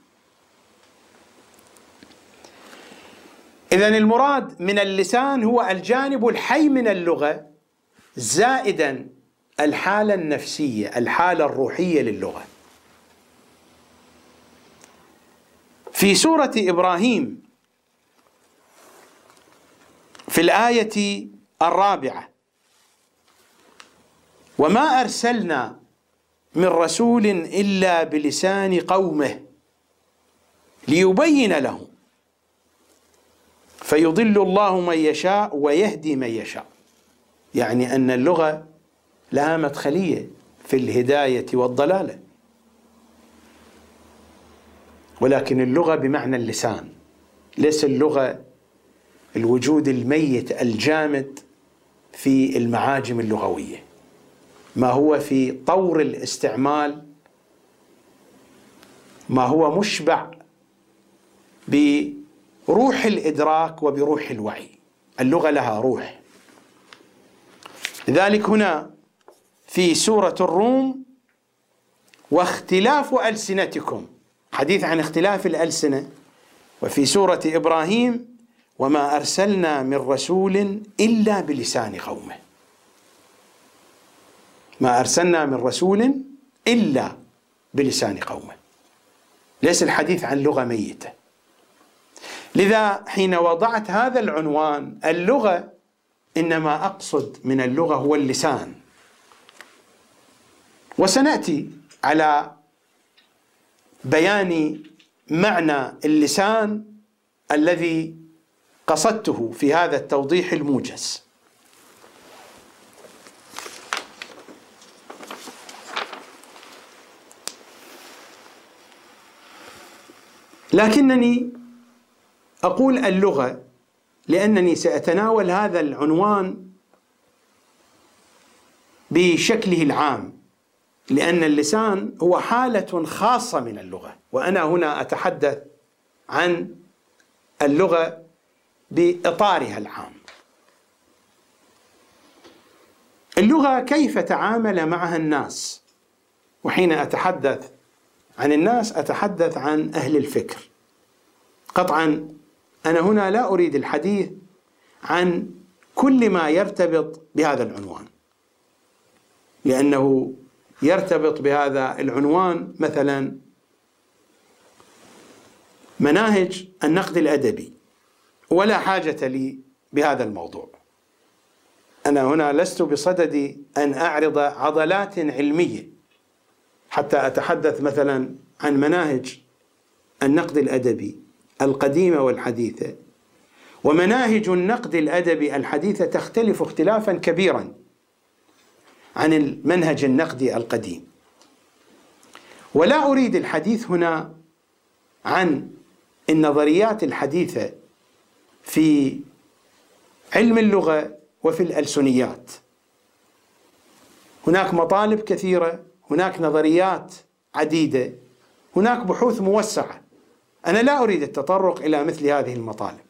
إذا المراد من اللسان هو الجانب الحي من اللغة زائدا الحالة النفسية الحالة الروحية للغة. في سورة إبراهيم في الآية الرابعة وما أرسلنا من رسول إلا بلسان قومه ليبين لهم فيضل الله من يشاء ويهدي من يشاء. يعني أن اللغة لها مدخلية في الهداية والضلالة. ولكن اللغة بمعنى اللسان. ليس اللغة الوجود الميت الجامد في المعاجم اللغوية. ما هو في طور الاستعمال ما هو مشبع بروح الإدراك وبروح الوعي. اللغة لها روح. لذلك هنا في سورة الروم واختلاف ألسنتكم. حديث عن اختلاف الألسنة. وفي سورة إبراهيم وما أرسلنا من رسول إلا بلسان قومه. ما أرسلنا من رسول إلا بلسان قومه. ليس الحديث عن لغة ميتة. لذا حين وضعت هذا العنوان اللغة إنما أقصد من اللغة هو اللسان. وسنأتي على بيان معنى اللسان الذي قصدته في هذا التوضيح الموجز. لكنني أقول اللغة لأنني سأتناول هذا العنوان بشكله العام لأن اللسان هو حالة خاصة من اللغة وأنا هنا أتحدث عن اللغة بإطارها العام. اللغة كيف تعامل معها الناس؟ وحين أتحدث عن الناس أتحدث عن أهل الفكر. قطعا أنا هنا لا أريد الحديث عن كل ما يرتبط بهذا العنوان. لأنه يرتبط بهذا العنوان مثلا مناهج النقد الأدبي ولا حاجة لي بهذا الموضوع. أنا هنا لست بصدد أن أعرض عضلات علمية. حتى أتحدث مثلا عن مناهج النقد الأدبي القديمة والحديثة. ومناهج النقد الأدبي الحديثة تختلف اختلافا كبيرا عن المنهج النقدي القديم. ولا أريد الحديث هنا عن النظريات الحديثة في علم اللغة وفي الألسنيات. هناك مطالب كثيرة هناك نظريات عديدة هناك بحوث موسعة. أنا لا أريد التطرق إلى مثل هذه المطالب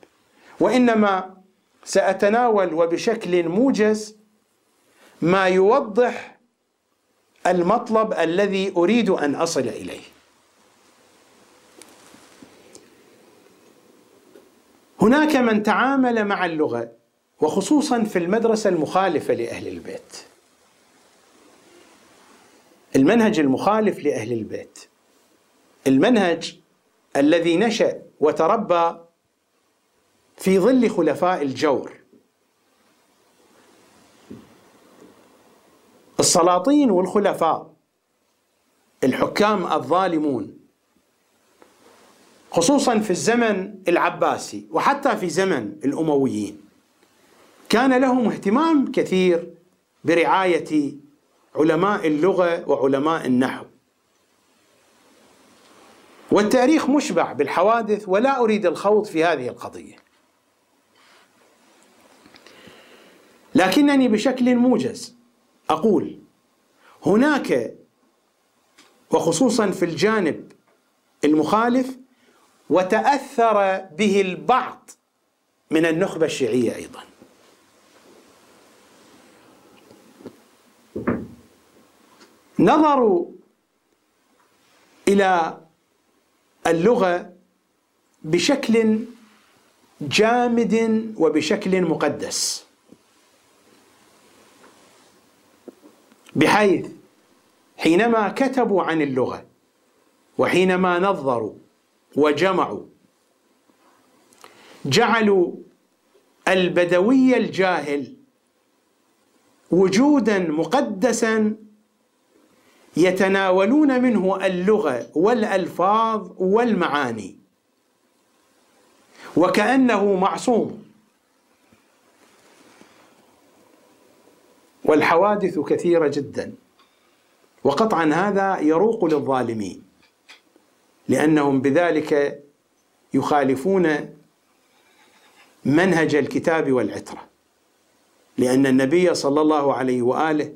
وإنما سأتناول وبشكل موجز ما يوضح المطلب الذي أريد أن أصل إليه. هناك من تعامل مع اللغة وخصوصا في المدرسة المخالفة لأهل البيت. المنهج المخالف لأهل البيت. المنهج الذي نشأ وتربى في ظل خلفاء الجور. السلاطين والخلفاء الحكام الظالمون خصوصا في الزمن العباسي وحتى في زمن الأمويين. كان لهم اهتمام كثير برعاية علماء اللغة وعلماء النحو. والتاريخ مشبع بالحوادث ولا أريد الخوض في هذه القضية. لكنني بشكل موجز أقول هناك وخصوصا في الجانب المخالف وتأثر به البعض من النخبة الشيعية أيضا. نظروا إلى اللغة بشكل جامد وبشكل مقدس. بحيث حينما كتبوا عن اللغة وحينما نظروا وجمعوا جعلوا البدوي الجاهل وجودا مقدسا يتناولون منه اللغة والألفاظ والمعاني. وكأنه معصوم. والحوادث كثيرة جدا. وقطعا هذا يروق للظالمين. لأنهم بذلك يخالفون منهج الكتاب والعترة. لأن النبي صلى الله عليه وآله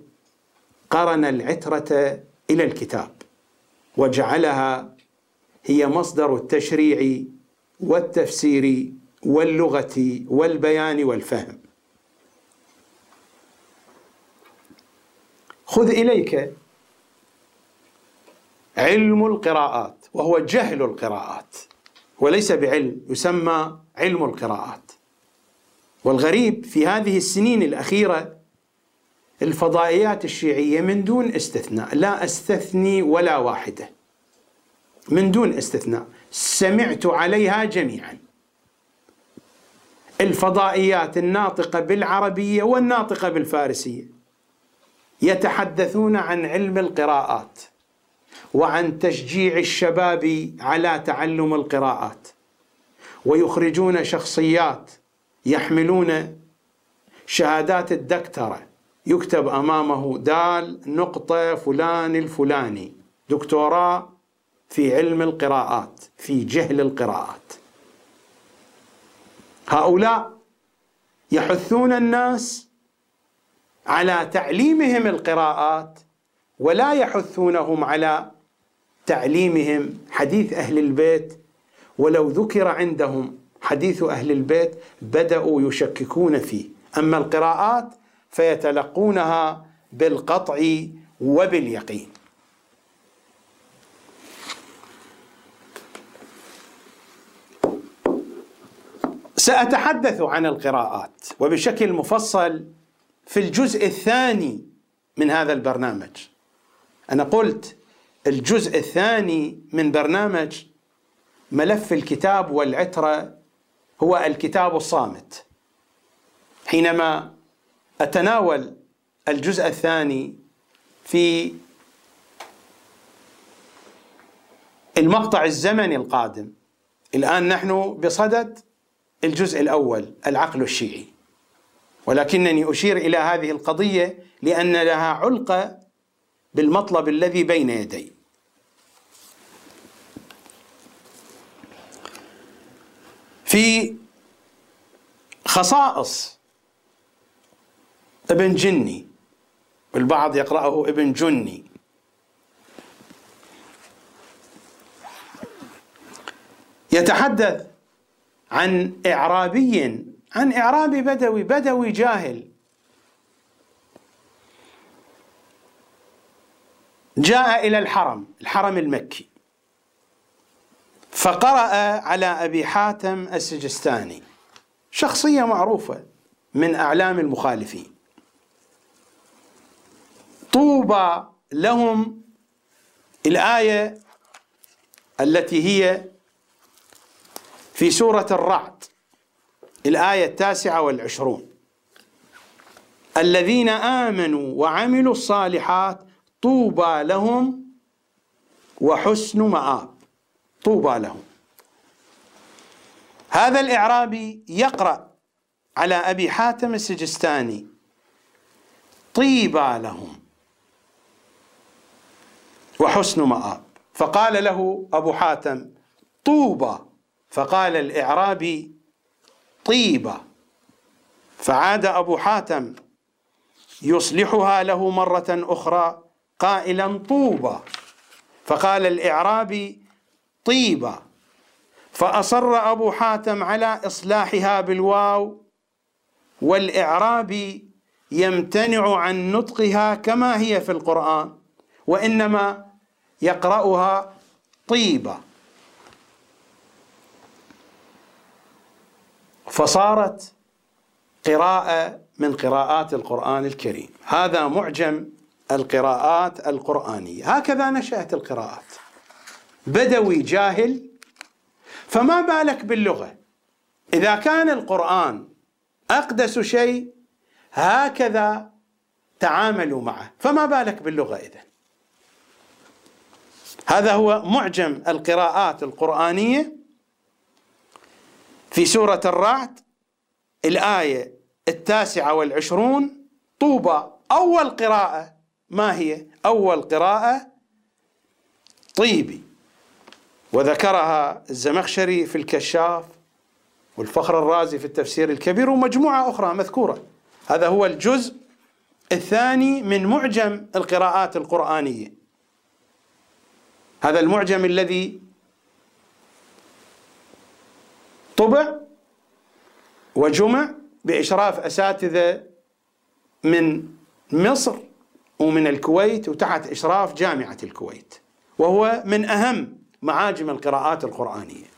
قرن العترة إلى الكتاب وجعلها هي مصدر التشريع والتفسير واللغة والبيان والفهم. خذ إليك علم القراءات وهو جهل القراءات وليس بعلم يسمى علم القراءات. والغريب في هذه السنين الأخيرة الفضائيات الشيعية من دون استثناء لا أستثني ولا واحدة. من دون استثناء. سمعت عليها جميعا. الفضائيات الناطقة بالعربية والناطقة بالفارسية. يتحدثون عن علم القراءات وعن تشجيع الشباب على تعلم القراءات. ويخرجون شخصيات يحملون شهادات الدكتوره يكتب أمامه دال نقطة فلان الفلاني دكتوراه في علم القراءات في جهل القراءات. هؤلاء يحثون الناس على تعليمهم القراءات ولا يحثونهم على تعليمهم حديث أهل البيت. ولو ذكر عندهم حديث أهل البيت بدأوا يشككون فيه. أما القراءات فيتلقونها بالقطع وباليقين. سأتحدث عن القراءات وبشكل مفصل في الجزء الثاني من هذا البرنامج. أنا قلت الجزء الثاني من برنامج ملف الكتاب والعترة هو الكتاب الصامت. حينما أتناول الجزء الثاني في المقطع الزمني القادم. الآن نحن بصدد الجزء الأول العقل الشيعي. ولكنني أشير إلى هذه القضية لأن لها علقه بالمطلب الذي بين يدي. في خصائص ابن جني. والبعض يقرأه ابن جني. يتحدث عن إعرابي عن إعرابي بدوي بدوي جاهل. جاء إلى الحرم الحرم المكي. فقرأ على أبي حاتم السجستاني. شخصية معروفة من أعلام المخالفين. طوبى لهم الآية التي هي في سورة الرعد الآية التاسعة والعشرون. الذين آمنوا وعملوا الصالحات طوبى لهم وحسن مآب. طوبى لهم. هذا الإعرابي يقرأ على أبي حاتم السجستاني. طيبى لهم. وحسن مآب. فقال له أبو حاتم طوبى. فقال الإعرابي طيبة. فعاد أبو حاتم يصلحها له مرة أخرى قائلا طوبى. فقال الإعرابي طيبة. فأصر أبو حاتم على إصلاحها بالواو والإعرابي يمتنع عن نطقها كما هي في القرآن وإنما يقرأها طيبة. فصارت قراءة من قراءات القرآن الكريم. هذا معجم القراءات القرآنية. هكذا نشأت القراءات. بدوي جاهل فما بالك باللغة. إذا كان القرآن أقدس شيء هكذا تعاملوا معه. فما بالك باللغة إذن؟ هذا هو معجم القراءات القرآنية في سورة الرعد الآية التاسعة والعشرون طوبى أول قراءة. ما هي؟ أول قراءة طيبي. وذكرها الزمخشري في الكشاف والفخر الرازي في التفسير الكبير ومجموعة أخرى مذكورة. هذا هو الجزء الثاني من معجم القراءات القرآنية. هذا المعجم الذي طبع وجمع بإشراف أساتذة من مصر ومن الكويت وتحت إشراف جامعة الكويت وهو من أهم معاجم القراءات القرآنية.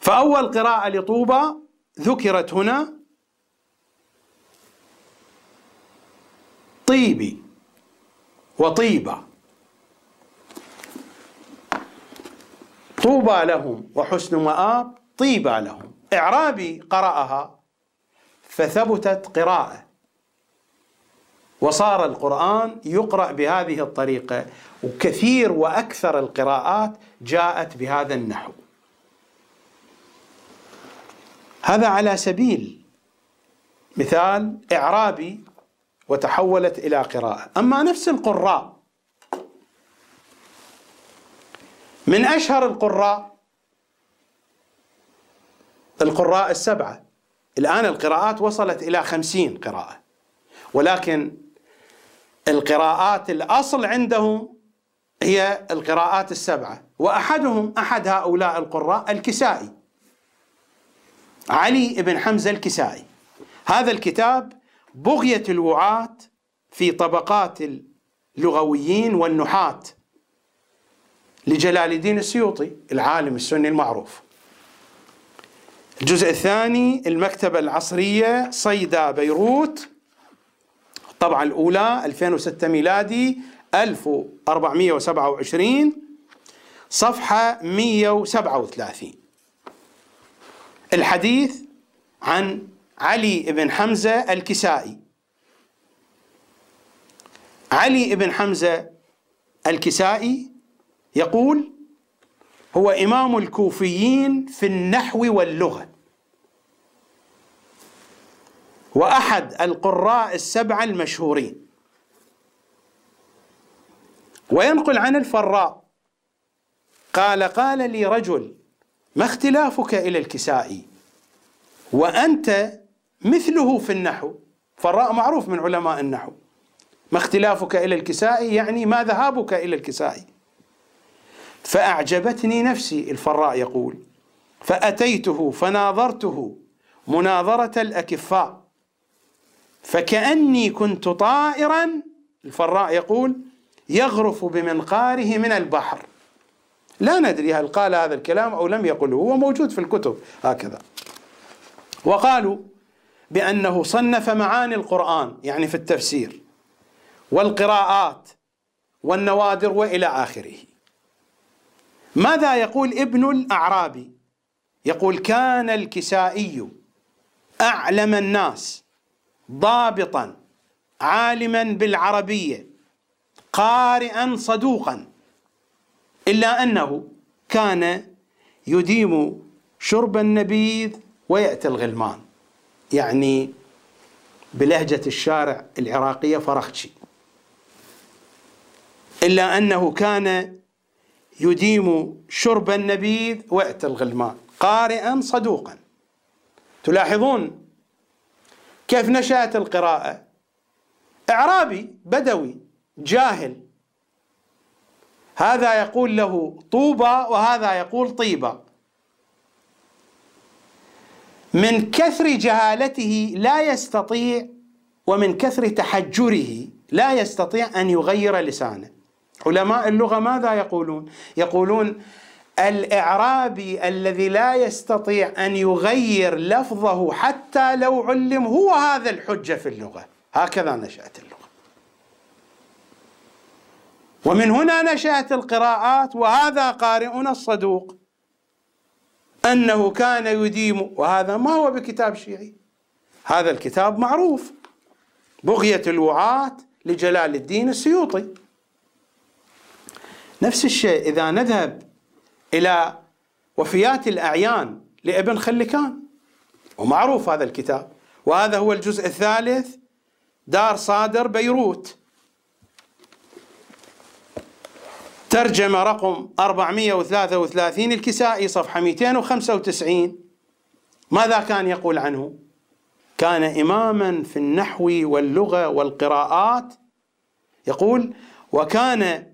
فأول قراءة لطوبى ذكرت هنا طيبي. وطيبة. طوبى لهم وحسن مآب طيبى لهم. إعرابي قرأها فثبتت قراءة. وصار القرآن يقرأ بهذه الطريقة وكثير وأكثر القراءات جاءت بهذا النحو. هذا على سبيل مثال إعرابي وتحولت إلى قراءة. أما نفس القراء من أشهر القراء القراء السبعة. الآن القراءات وصلت إلى خمسين قراءة. ولكن القراءات الأصل عندهم هي القراءات السبعة. وأحدهم أحد هؤلاء القراء الكسائي علي بن حمزة الكسائي. هذا الكتاب بغية الوعاة في طبقات اللغويين والنحاة لجلال الدين السيوطي العالم السني المعروف. الجزء الثاني المكتبة العصرية صيدا بيروت. الطبعة الأولى 2006 ميلادي 1427 صفحة 137 الحديث عن علي بن حمزة الكسائي. علي بن حمزة الكسائي يقول هو إمام الكوفيين في النحو واللغة. وأحد القراء السبعة المشهورين. وينقل عن الفراء قال قال لي رجل ما اختلافك إلى الكسائي؟ وأنت مثله في النحو فراء معروف من علماء النحو. ما اختلافك إلى الكسائي يعني ما ذهابك إلى الكسائي فأعجبتني نفسي الفراء يقول. فأتيته فناظرته مناظرة الأكفاء. فكأني كنت طائرا الفراء يقول يغرف بمنقاره من البحر. لا ندري هل قال هذا الكلام أو لم يقله هو موجود في الكتب هكذا. وقالوا بأنه صنف معاني القرآن يعني في التفسير والقراءات والنوادر وإلى آخره. ماذا يقول ابن الأعرابي؟ يقول كان الكسائي أعلم الناس ضابطا عالما بالعربية قارئا صدوقا إلا أنه كان يديم شرب النبيذ ويأتي الغلمان يعني بلهجة الشارع العراقية فرخشي. إلا أنه كان يديم شرب النبيذ وقت الغلمان قارئا صدوقا. تلاحظون كيف نشأت القراءة؟ إعرابي بدوي جاهل. هذا يقول له طوبى وهذا يقول طيبة من كثر جهالته لا يستطيع ومن كثر تحجره لا يستطيع أن يغير لسانه. علماء اللغة ماذا يقولون؟ يقولون الإعرابي الذي لا يستطيع أن يغير لفظه حتى لو علم هو هذا الحجة في اللغة. هكذا نشأت اللغة. ومن هنا نشأت القراءات وهذا قارئنا الصدوق. أنه كان يديم وهذا ما هو بكتاب شيعي. هذا الكتاب معروف. بغية الوعاة لجلال الدين السيوطي. نفس الشيء إذا نذهب إلى وفيات الأعيان لابن خلكان ومعروف هذا الكتاب. وهذا هو الجزء الثالث دار صادر بيروت. ترجمة رقم 433 الكسائي صفحة 295 ماذا كان يقول عنه؟ كان إماما في النحو واللغة والقراءات. يقول وكان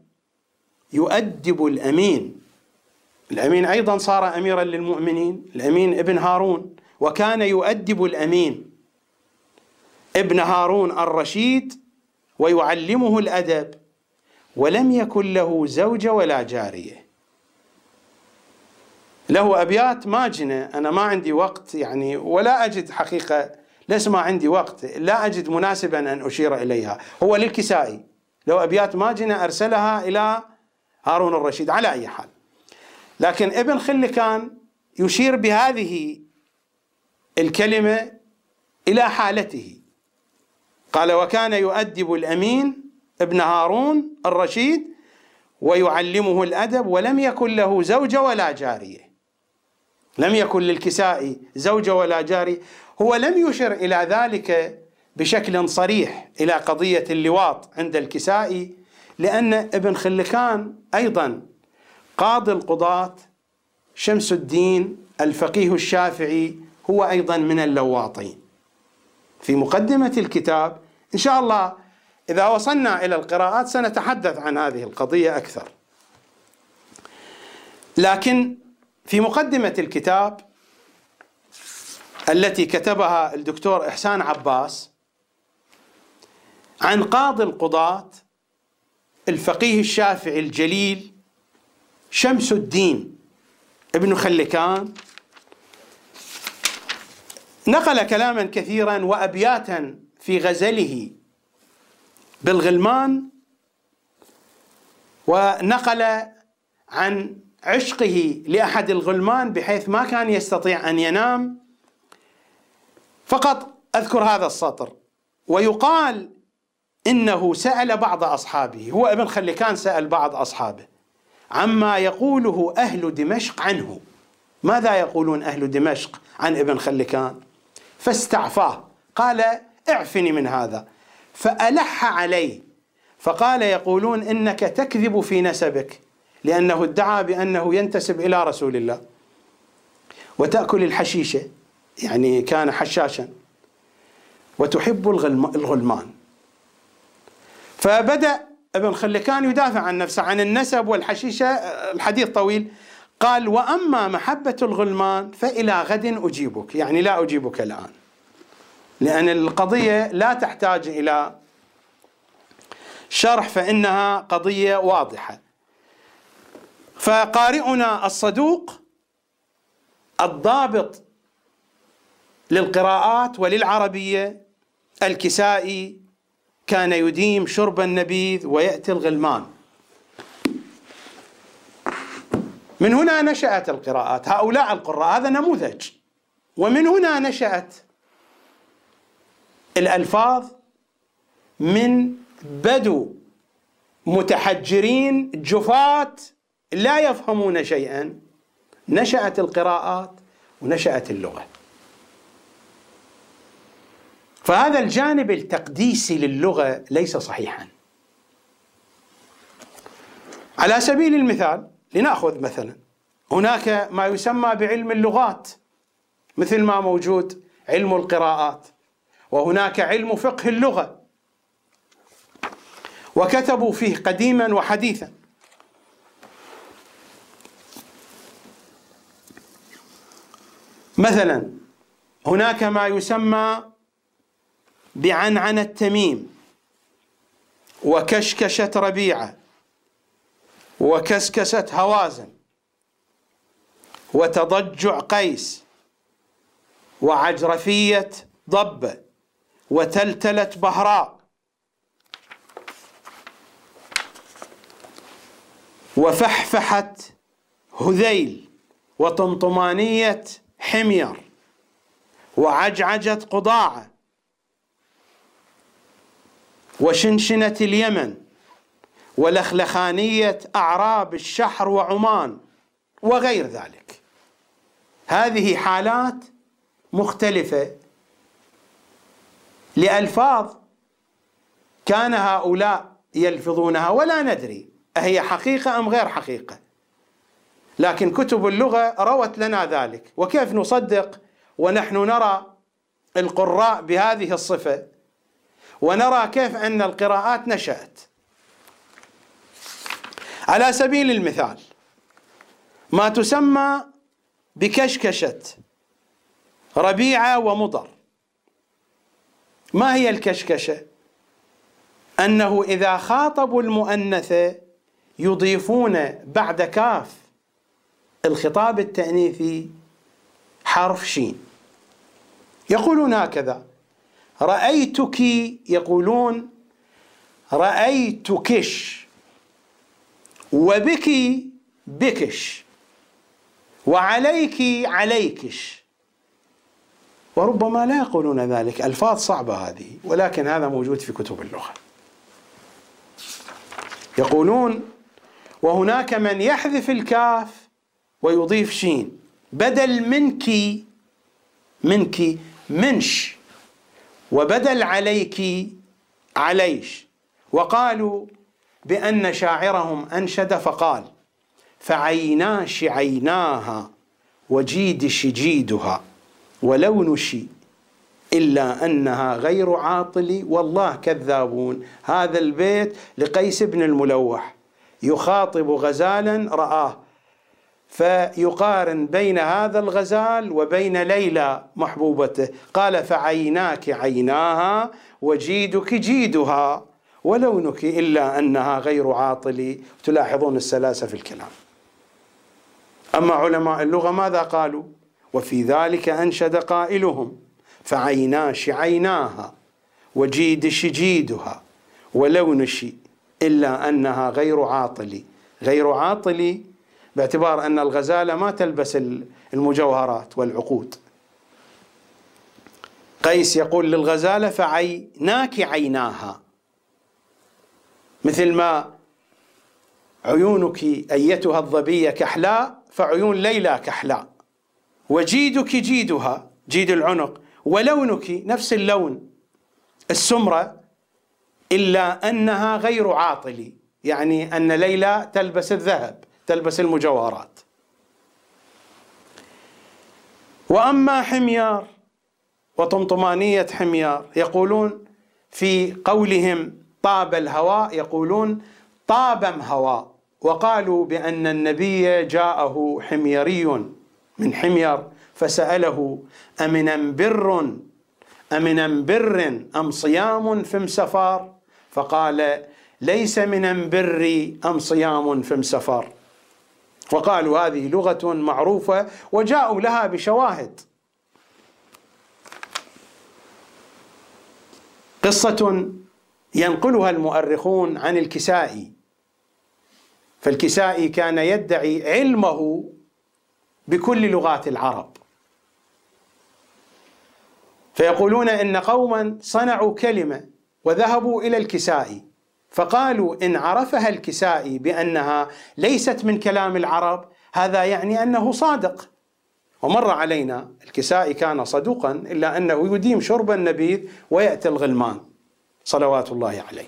يؤدب الأمين. الأمين أيضا صار أميرا للمؤمنين الأمين ابن هارون. وكان يؤدب الأمين ابن هارون الرشيد ويعلمه الأدب. ولم يكن له زوجة ولا جارية. له أبيات ماجنة أنا ما عندي وقت يعني ولا أجد حقيقة ليس ما عندي وقت. لا أجد مناسبا أن أشير إليها. هو للكسائي. له أبيات ماجنة أرسلها إلى هارون الرشيد على أي حال. لكن ابن خلكان يشير بهذه الكلمة إلى حالته. قال وكان يؤدب الأمين ابن هارون الرشيد ويعلمه الأدب ولم يكن له زوجة ولا جارية. لم يكن للكسائي زوجة ولا جارية هو لم يشر إلى ذلك بشكل صريح إلى قضية اللواط عند الكسائي لأن ابن خلكان أيضا قاضي القضاة شمس الدين الفقيه الشافعي هو أيضا من اللواطين. في مقدمة الكتاب إن شاء الله إذا وصلنا إلى القراءات سنتحدث عن هذه القضية أكثر. لكن في مقدمة الكتاب التي كتبها الدكتور إحسان عباس عن قاضي القضاة الفقيه الشافعي الجليل شمس الدين ابن خلكان. نقل كلاما كثيرا وأبياتا في غزله بالغلمان ونقل عن عشقه لأحد الغلمان بحيث ما كان يستطيع أن ينام. فقط أذكر هذا السطر ويقال إنه سأل بعض أصحابه هو ابن خلكان سأل بعض أصحابه عما يقوله أهل دمشق عنه. ماذا يقولون أهل دمشق عن ابن خلكان؟ فاستعفاه قال اعفني من هذا. فألح عليه. فقال يقولون إنك تكذب في نسبك لأنه ادعى بأنه ينتسب إلى رسول الله. وتأكل الحشيشة يعني كان حشاشا. وتحب الغلمان. فبدأ ابن خلكان يدافع عن نفسه عن النسب والحشيشة الحديث طويل. قال وأما محبة الغلمان فإلى غد أجيبك. يعني لا أجيبك الآن. لأن القضية لا تحتاج إلى شرح فإنها قضية واضحة. فقارئنا الصدوق الضابط للقراءات وللعربية الكسائي كان يديم شرب النبيذ ويأتي الغلمان. من هنا نشأت القراءات. هؤلاء القراء هذا نموذج. ومن هنا نشأت الألفاظ من بدو متحجرين جفاة لا يفهمون شيئا. نشأت القراءات ونشأت اللغة. فهذا الجانب التقديسي للغة ليس صحيحا. على سبيل المثال لنأخذ مثلا هناك ما يسمى بعلم اللغات مثل ما موجود علم القراءات. وهناك علم فقه اللغة. وكتبوا فيه قديما وحديثا. مثلا هناك ما يسمى بعنعنة تميم وكشكشة ربيعة وكسكسة هوازن وتضجع قيس وعجرفية ضبة وتلتلة بهراء. وفحفحة هذيل وطمطمانية حمير. وعجعجة قضاعة وشنشنة اليمن. ولخلخانية أعراب الشحر وعمان. وغير ذلك. هذه حالات مختلفة لألفاظ كان هؤلاء يلفظونها ولا ندري أهي حقيقة أم غير حقيقة. لكن كتب اللغة روت لنا ذلك. وكيف نصدق؟ ونحن نرى القراء بهذه الصفة. ونرى كيف أن القراءات نشأت. على سبيل المثال ما تسمى بكشكشة ربيعة ومضر. ما هي الكشكشة؟ أنه إذا خاطبوا المؤنثة يضيفون بعد كاف الخطاب التأنيثي حرف شين يقولون هكذا. رأيتك يقولون رأيتكش. وبك بكش. وعليك عليكش. وربما لا يقولون ذلك. ألفاظ صعبة هذه ولكن هذا موجود في كتب اللغة. يقولون وهناك من يحذف الكاف ويضيف شين. بدل منك منك منش. وبدل عليك عليش. وقالوا بأن شاعرهم أنشد فقال فعيناش عيناها وجيدش جيدها ولونش إلا أنها غير عاطل والله كذابون. هذا البيت لقيس بن الملوح. يخاطب غزالا رآه. فيقارن بين هذا الغزال وبين ليلى محبوبته. قال فعيناك عيناها وجيدك جيدها. ولونك إلا أنها غير عاطل. تلاحظون السلاسة في الكلام. أما علماء اللغة ماذا قالوا؟ وفي ذلك أنشد قائلهم فعيناش عيناها وجيدش جيدها ولونش إلا أنها غير عاطل. غير عاطل باعتبار أن الغزالة ما تلبس المجوهرات والعقود. قيس يقول للغزالة فعيناك عيناها. مثل ما عيونك أيتها الظبية كحلاء فعيون ليلى كحلاء. وجيدك جيدها جيد العنق ولونك نفس اللون السمرة إلا أنها غير عاطل يعني أن ليلى تلبس الذهب تلبس المجوهرات. وأما حميار وطمطمانية حميار يقولون في قولهم طاب الهواء يقولون طابم هواء وقالوا بأن النبي جاءه حميري. من حمير فسأله أمن بر؟ أمن بر أم صيام فم سفر فقال ليس من بري أم صيام فم سفر وقالوا هذه لغة معروفة وجاءوا لها بشواهد. قصة ينقلها المؤرخون عن الكسائي. فالكسائي كان يدعي علمه بكل لغات العرب. فيقولون إن قوما صنعوا كلمة وذهبوا إلى الكسائي فقالوا إن عرفها الكسائي بأنها ليست من كلام العرب هذا يعني أنه صادق. ومر علينا الكسائي كان صدوقا إلا أنه يديم شرب النبيذ ويأتي الغلمان. صلوات الله عليه.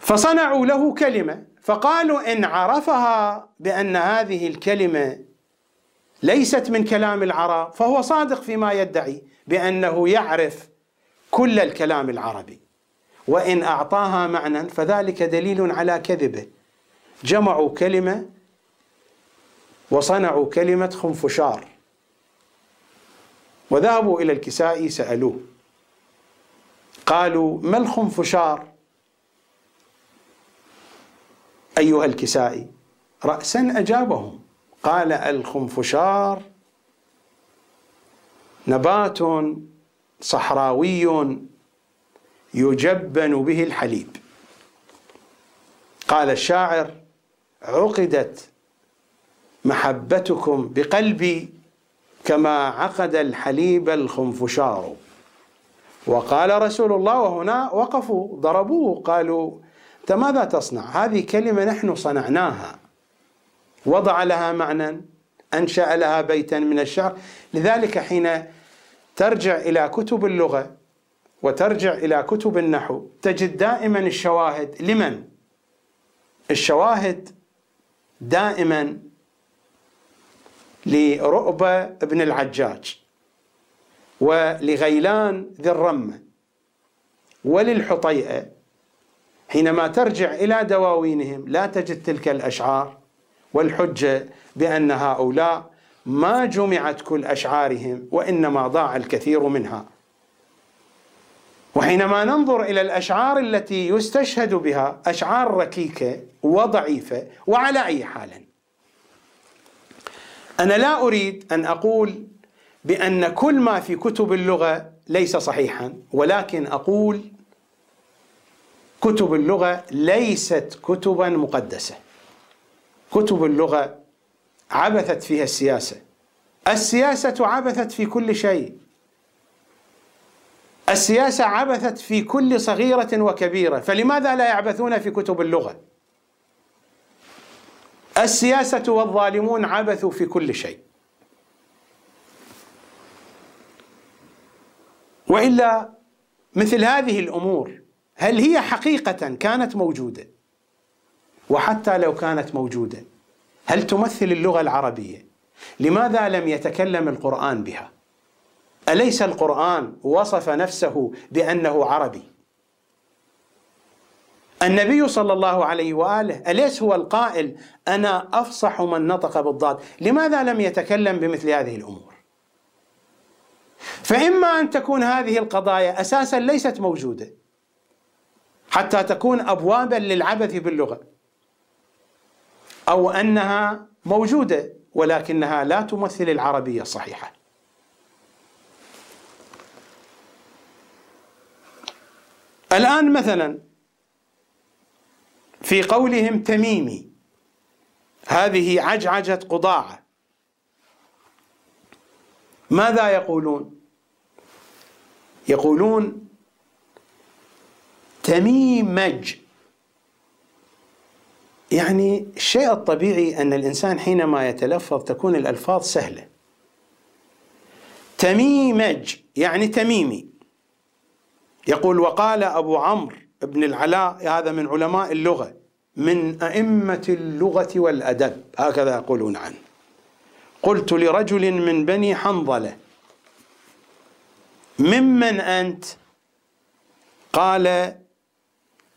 فصنعوا له كلمة فقالوا إن عرفها بأن هذه الكلمة ليست من كلام العرب فهو صادق فيما يدعي بأنه يعرف كل الكلام العربي. وإن أعطاها معنى فذلك دليل على كذبه. جمعوا كلمة وصنعوا كلمة خنفشار. وذهبوا إلى الكسائي سألوه قالوا ما الخنفشار؟ أيها الكسائي. رأسا أجابهم. قال الخنفشار نبات صحراوي يجبن به الحليب. قال الشاعر عقدت محبتكم بقلبي كما عقد الحليب الخنفشار. وقال رسول الله وهنا وقفوا ضربوه قالوا أنت ماذا تصنع؟ هذه كلمة نحن صنعناها. وضع لها معنى أنشأ لها بيتا من الشعر. لذلك حين ترجع إلى كتب اللغة وترجع إلى كتب النحو تجد دائما الشواهد. لمن؟ الشواهد دائما لرؤبة بن العجاج ولغيلان ذي الرمة وللحطيئة. حينما ترجع إلى دواوينهم لا تجد تلك الأشعار والحجة بأن هؤلاء ما جمعت كل أشعارهم وإنما ضاع الكثير منها. وحينما ننظر إلى الأشعار التي يستشهد بها أشعار ركيكة وضعيفة وعلى أي حال. أنا لا أريد أن أقول بأن كل ما في كتب اللغة ليس صحيحا ولكن أقول كتب اللغة ليست كتبا مقدسة. كتب اللغة عبثت فيها السياسة. السياسة عبثت في كل شيء. السياسة عبثت في كل صغيرة وكبيرة. فلماذا لا يعبثون في كتب اللغة؟ السياسة والظالمون عبثوا في كل شيء. وإلا مثل هذه الأمور هل هي حقيقة كانت موجودة؟ وحتى لو كانت موجودة هل تمثل اللغة العربية؟ لماذا لم يتكلم القرآن بها؟ أليس القرآن وصف نفسه بأنه عربي؟ النبي صلى الله عليه وآله أليس هو القائل أنا أفصح من نطق بالضاد؟ لماذا لم يتكلم بمثل هذه الأمور؟ فإما أن تكون هذه القضايا أساسا ليست موجودة حتى تكون ابوابا للعبث باللغة. أو أنها موجودة ولكنها لا تمثل العربية الصحيحه الآن مثلا في قولهم تميمي هذه عجعجة قضاعة. ماذا يقولون؟ يقولون تميمج. يعني الشيء الطبيعي أن الإنسان حينما يتلفظ تكون الألفاظ سهلة. تميمج يعني تميمي. يقول وقال أبو عمرو ابن العلاء هذا من علماء اللغة من أئمة اللغة والأدب هكذا يقولون عنه. قلت لرجل من بني حنظلة ممن أنت؟ قال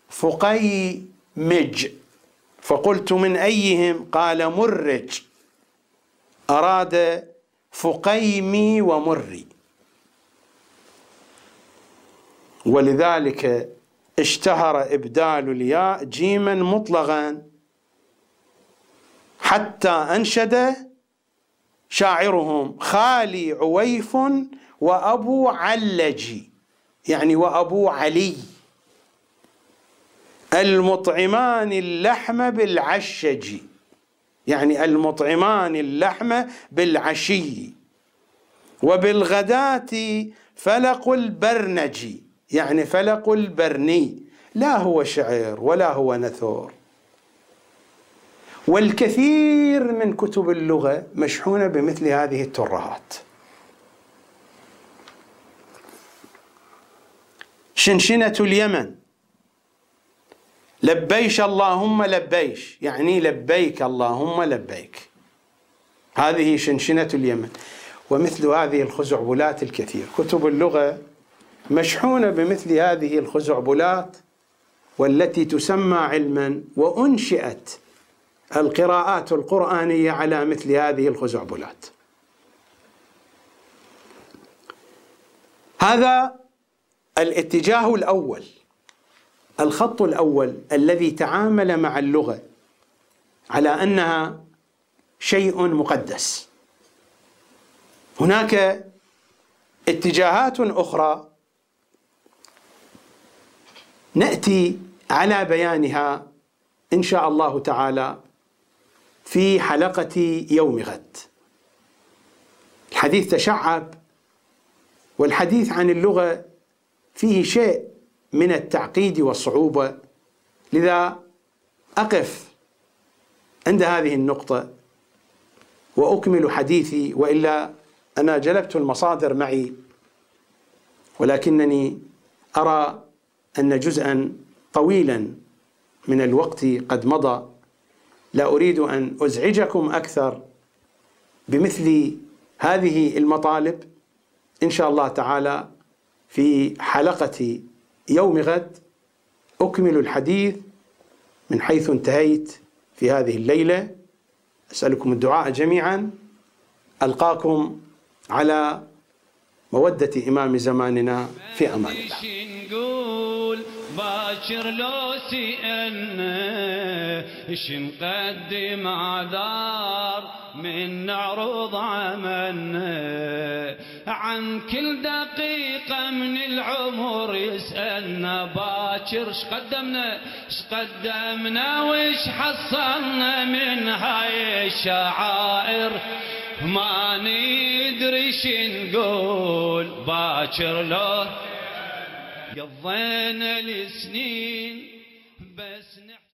فقي مج. فقلت من أيهم؟ قال مرج. أراد فقيمي ومري. ولذلك اشتهر إبدال الياء جيما مطلقا حتى أنشد شاعرهم خالي عويف وأبو علجي. يعني وأبو علي. المطعمان اللحم بالعشج. يعني المطعمان اللحم بالعشي. وبالغداة فلق البرنجي يعني فلق البرني. لا هو شعر ولا هو نثور. والكثير من كتب اللغة مشحونة بمثل هذه الترهات. شنشنة اليمن. لبيش اللهم لبيش يعني لبيك اللهم لبيك. هذه شنشنة اليمن. ومثل هذه الخزعبلات الكثير. كتب اللغة مشحونة بمثل هذه الخزعبلات والتي تسمى علما وأنشئت القراءات القرآنية على مثل هذه الخزعبلات. هذا الاتجاه الأول. الخط الأول الذي تعامل مع اللغة على أنها شيء مقدس. هناك اتجاهات أخرى نأتي على بيانها إن شاء الله تعالى في حلقة يوم غد. الحديث تشعب والحديث عن اللغة فيه شيء من التعقيد والصعوبة. لذا أقف عند هذه النقطة وأكمل حديثي وإلا أنا جلبت المصادر معي ولكنني أرى أن جزءا طويلا من الوقت قد مضى. لا أريد أن أزعجكم أكثر بمثل هذه المطالب إن شاء الله تعالى في حلقة يوم غد أكمل الحديث من حيث انتهيت في هذه الليلة. أسألكم الدعاء جميعا. ألقاكم على مودة إمام زماننا في أمان الله. باكر لو سئلنا إيش نقدم اعذار من نعرض عملنا. عن كل دقيقة من العمر يسألنا باكر إيش قدمنا؟ إيش قدمنا وإيش حصلنا من هاي الشعائر؟ ما ندري نقول. باكر لو قضينا السنين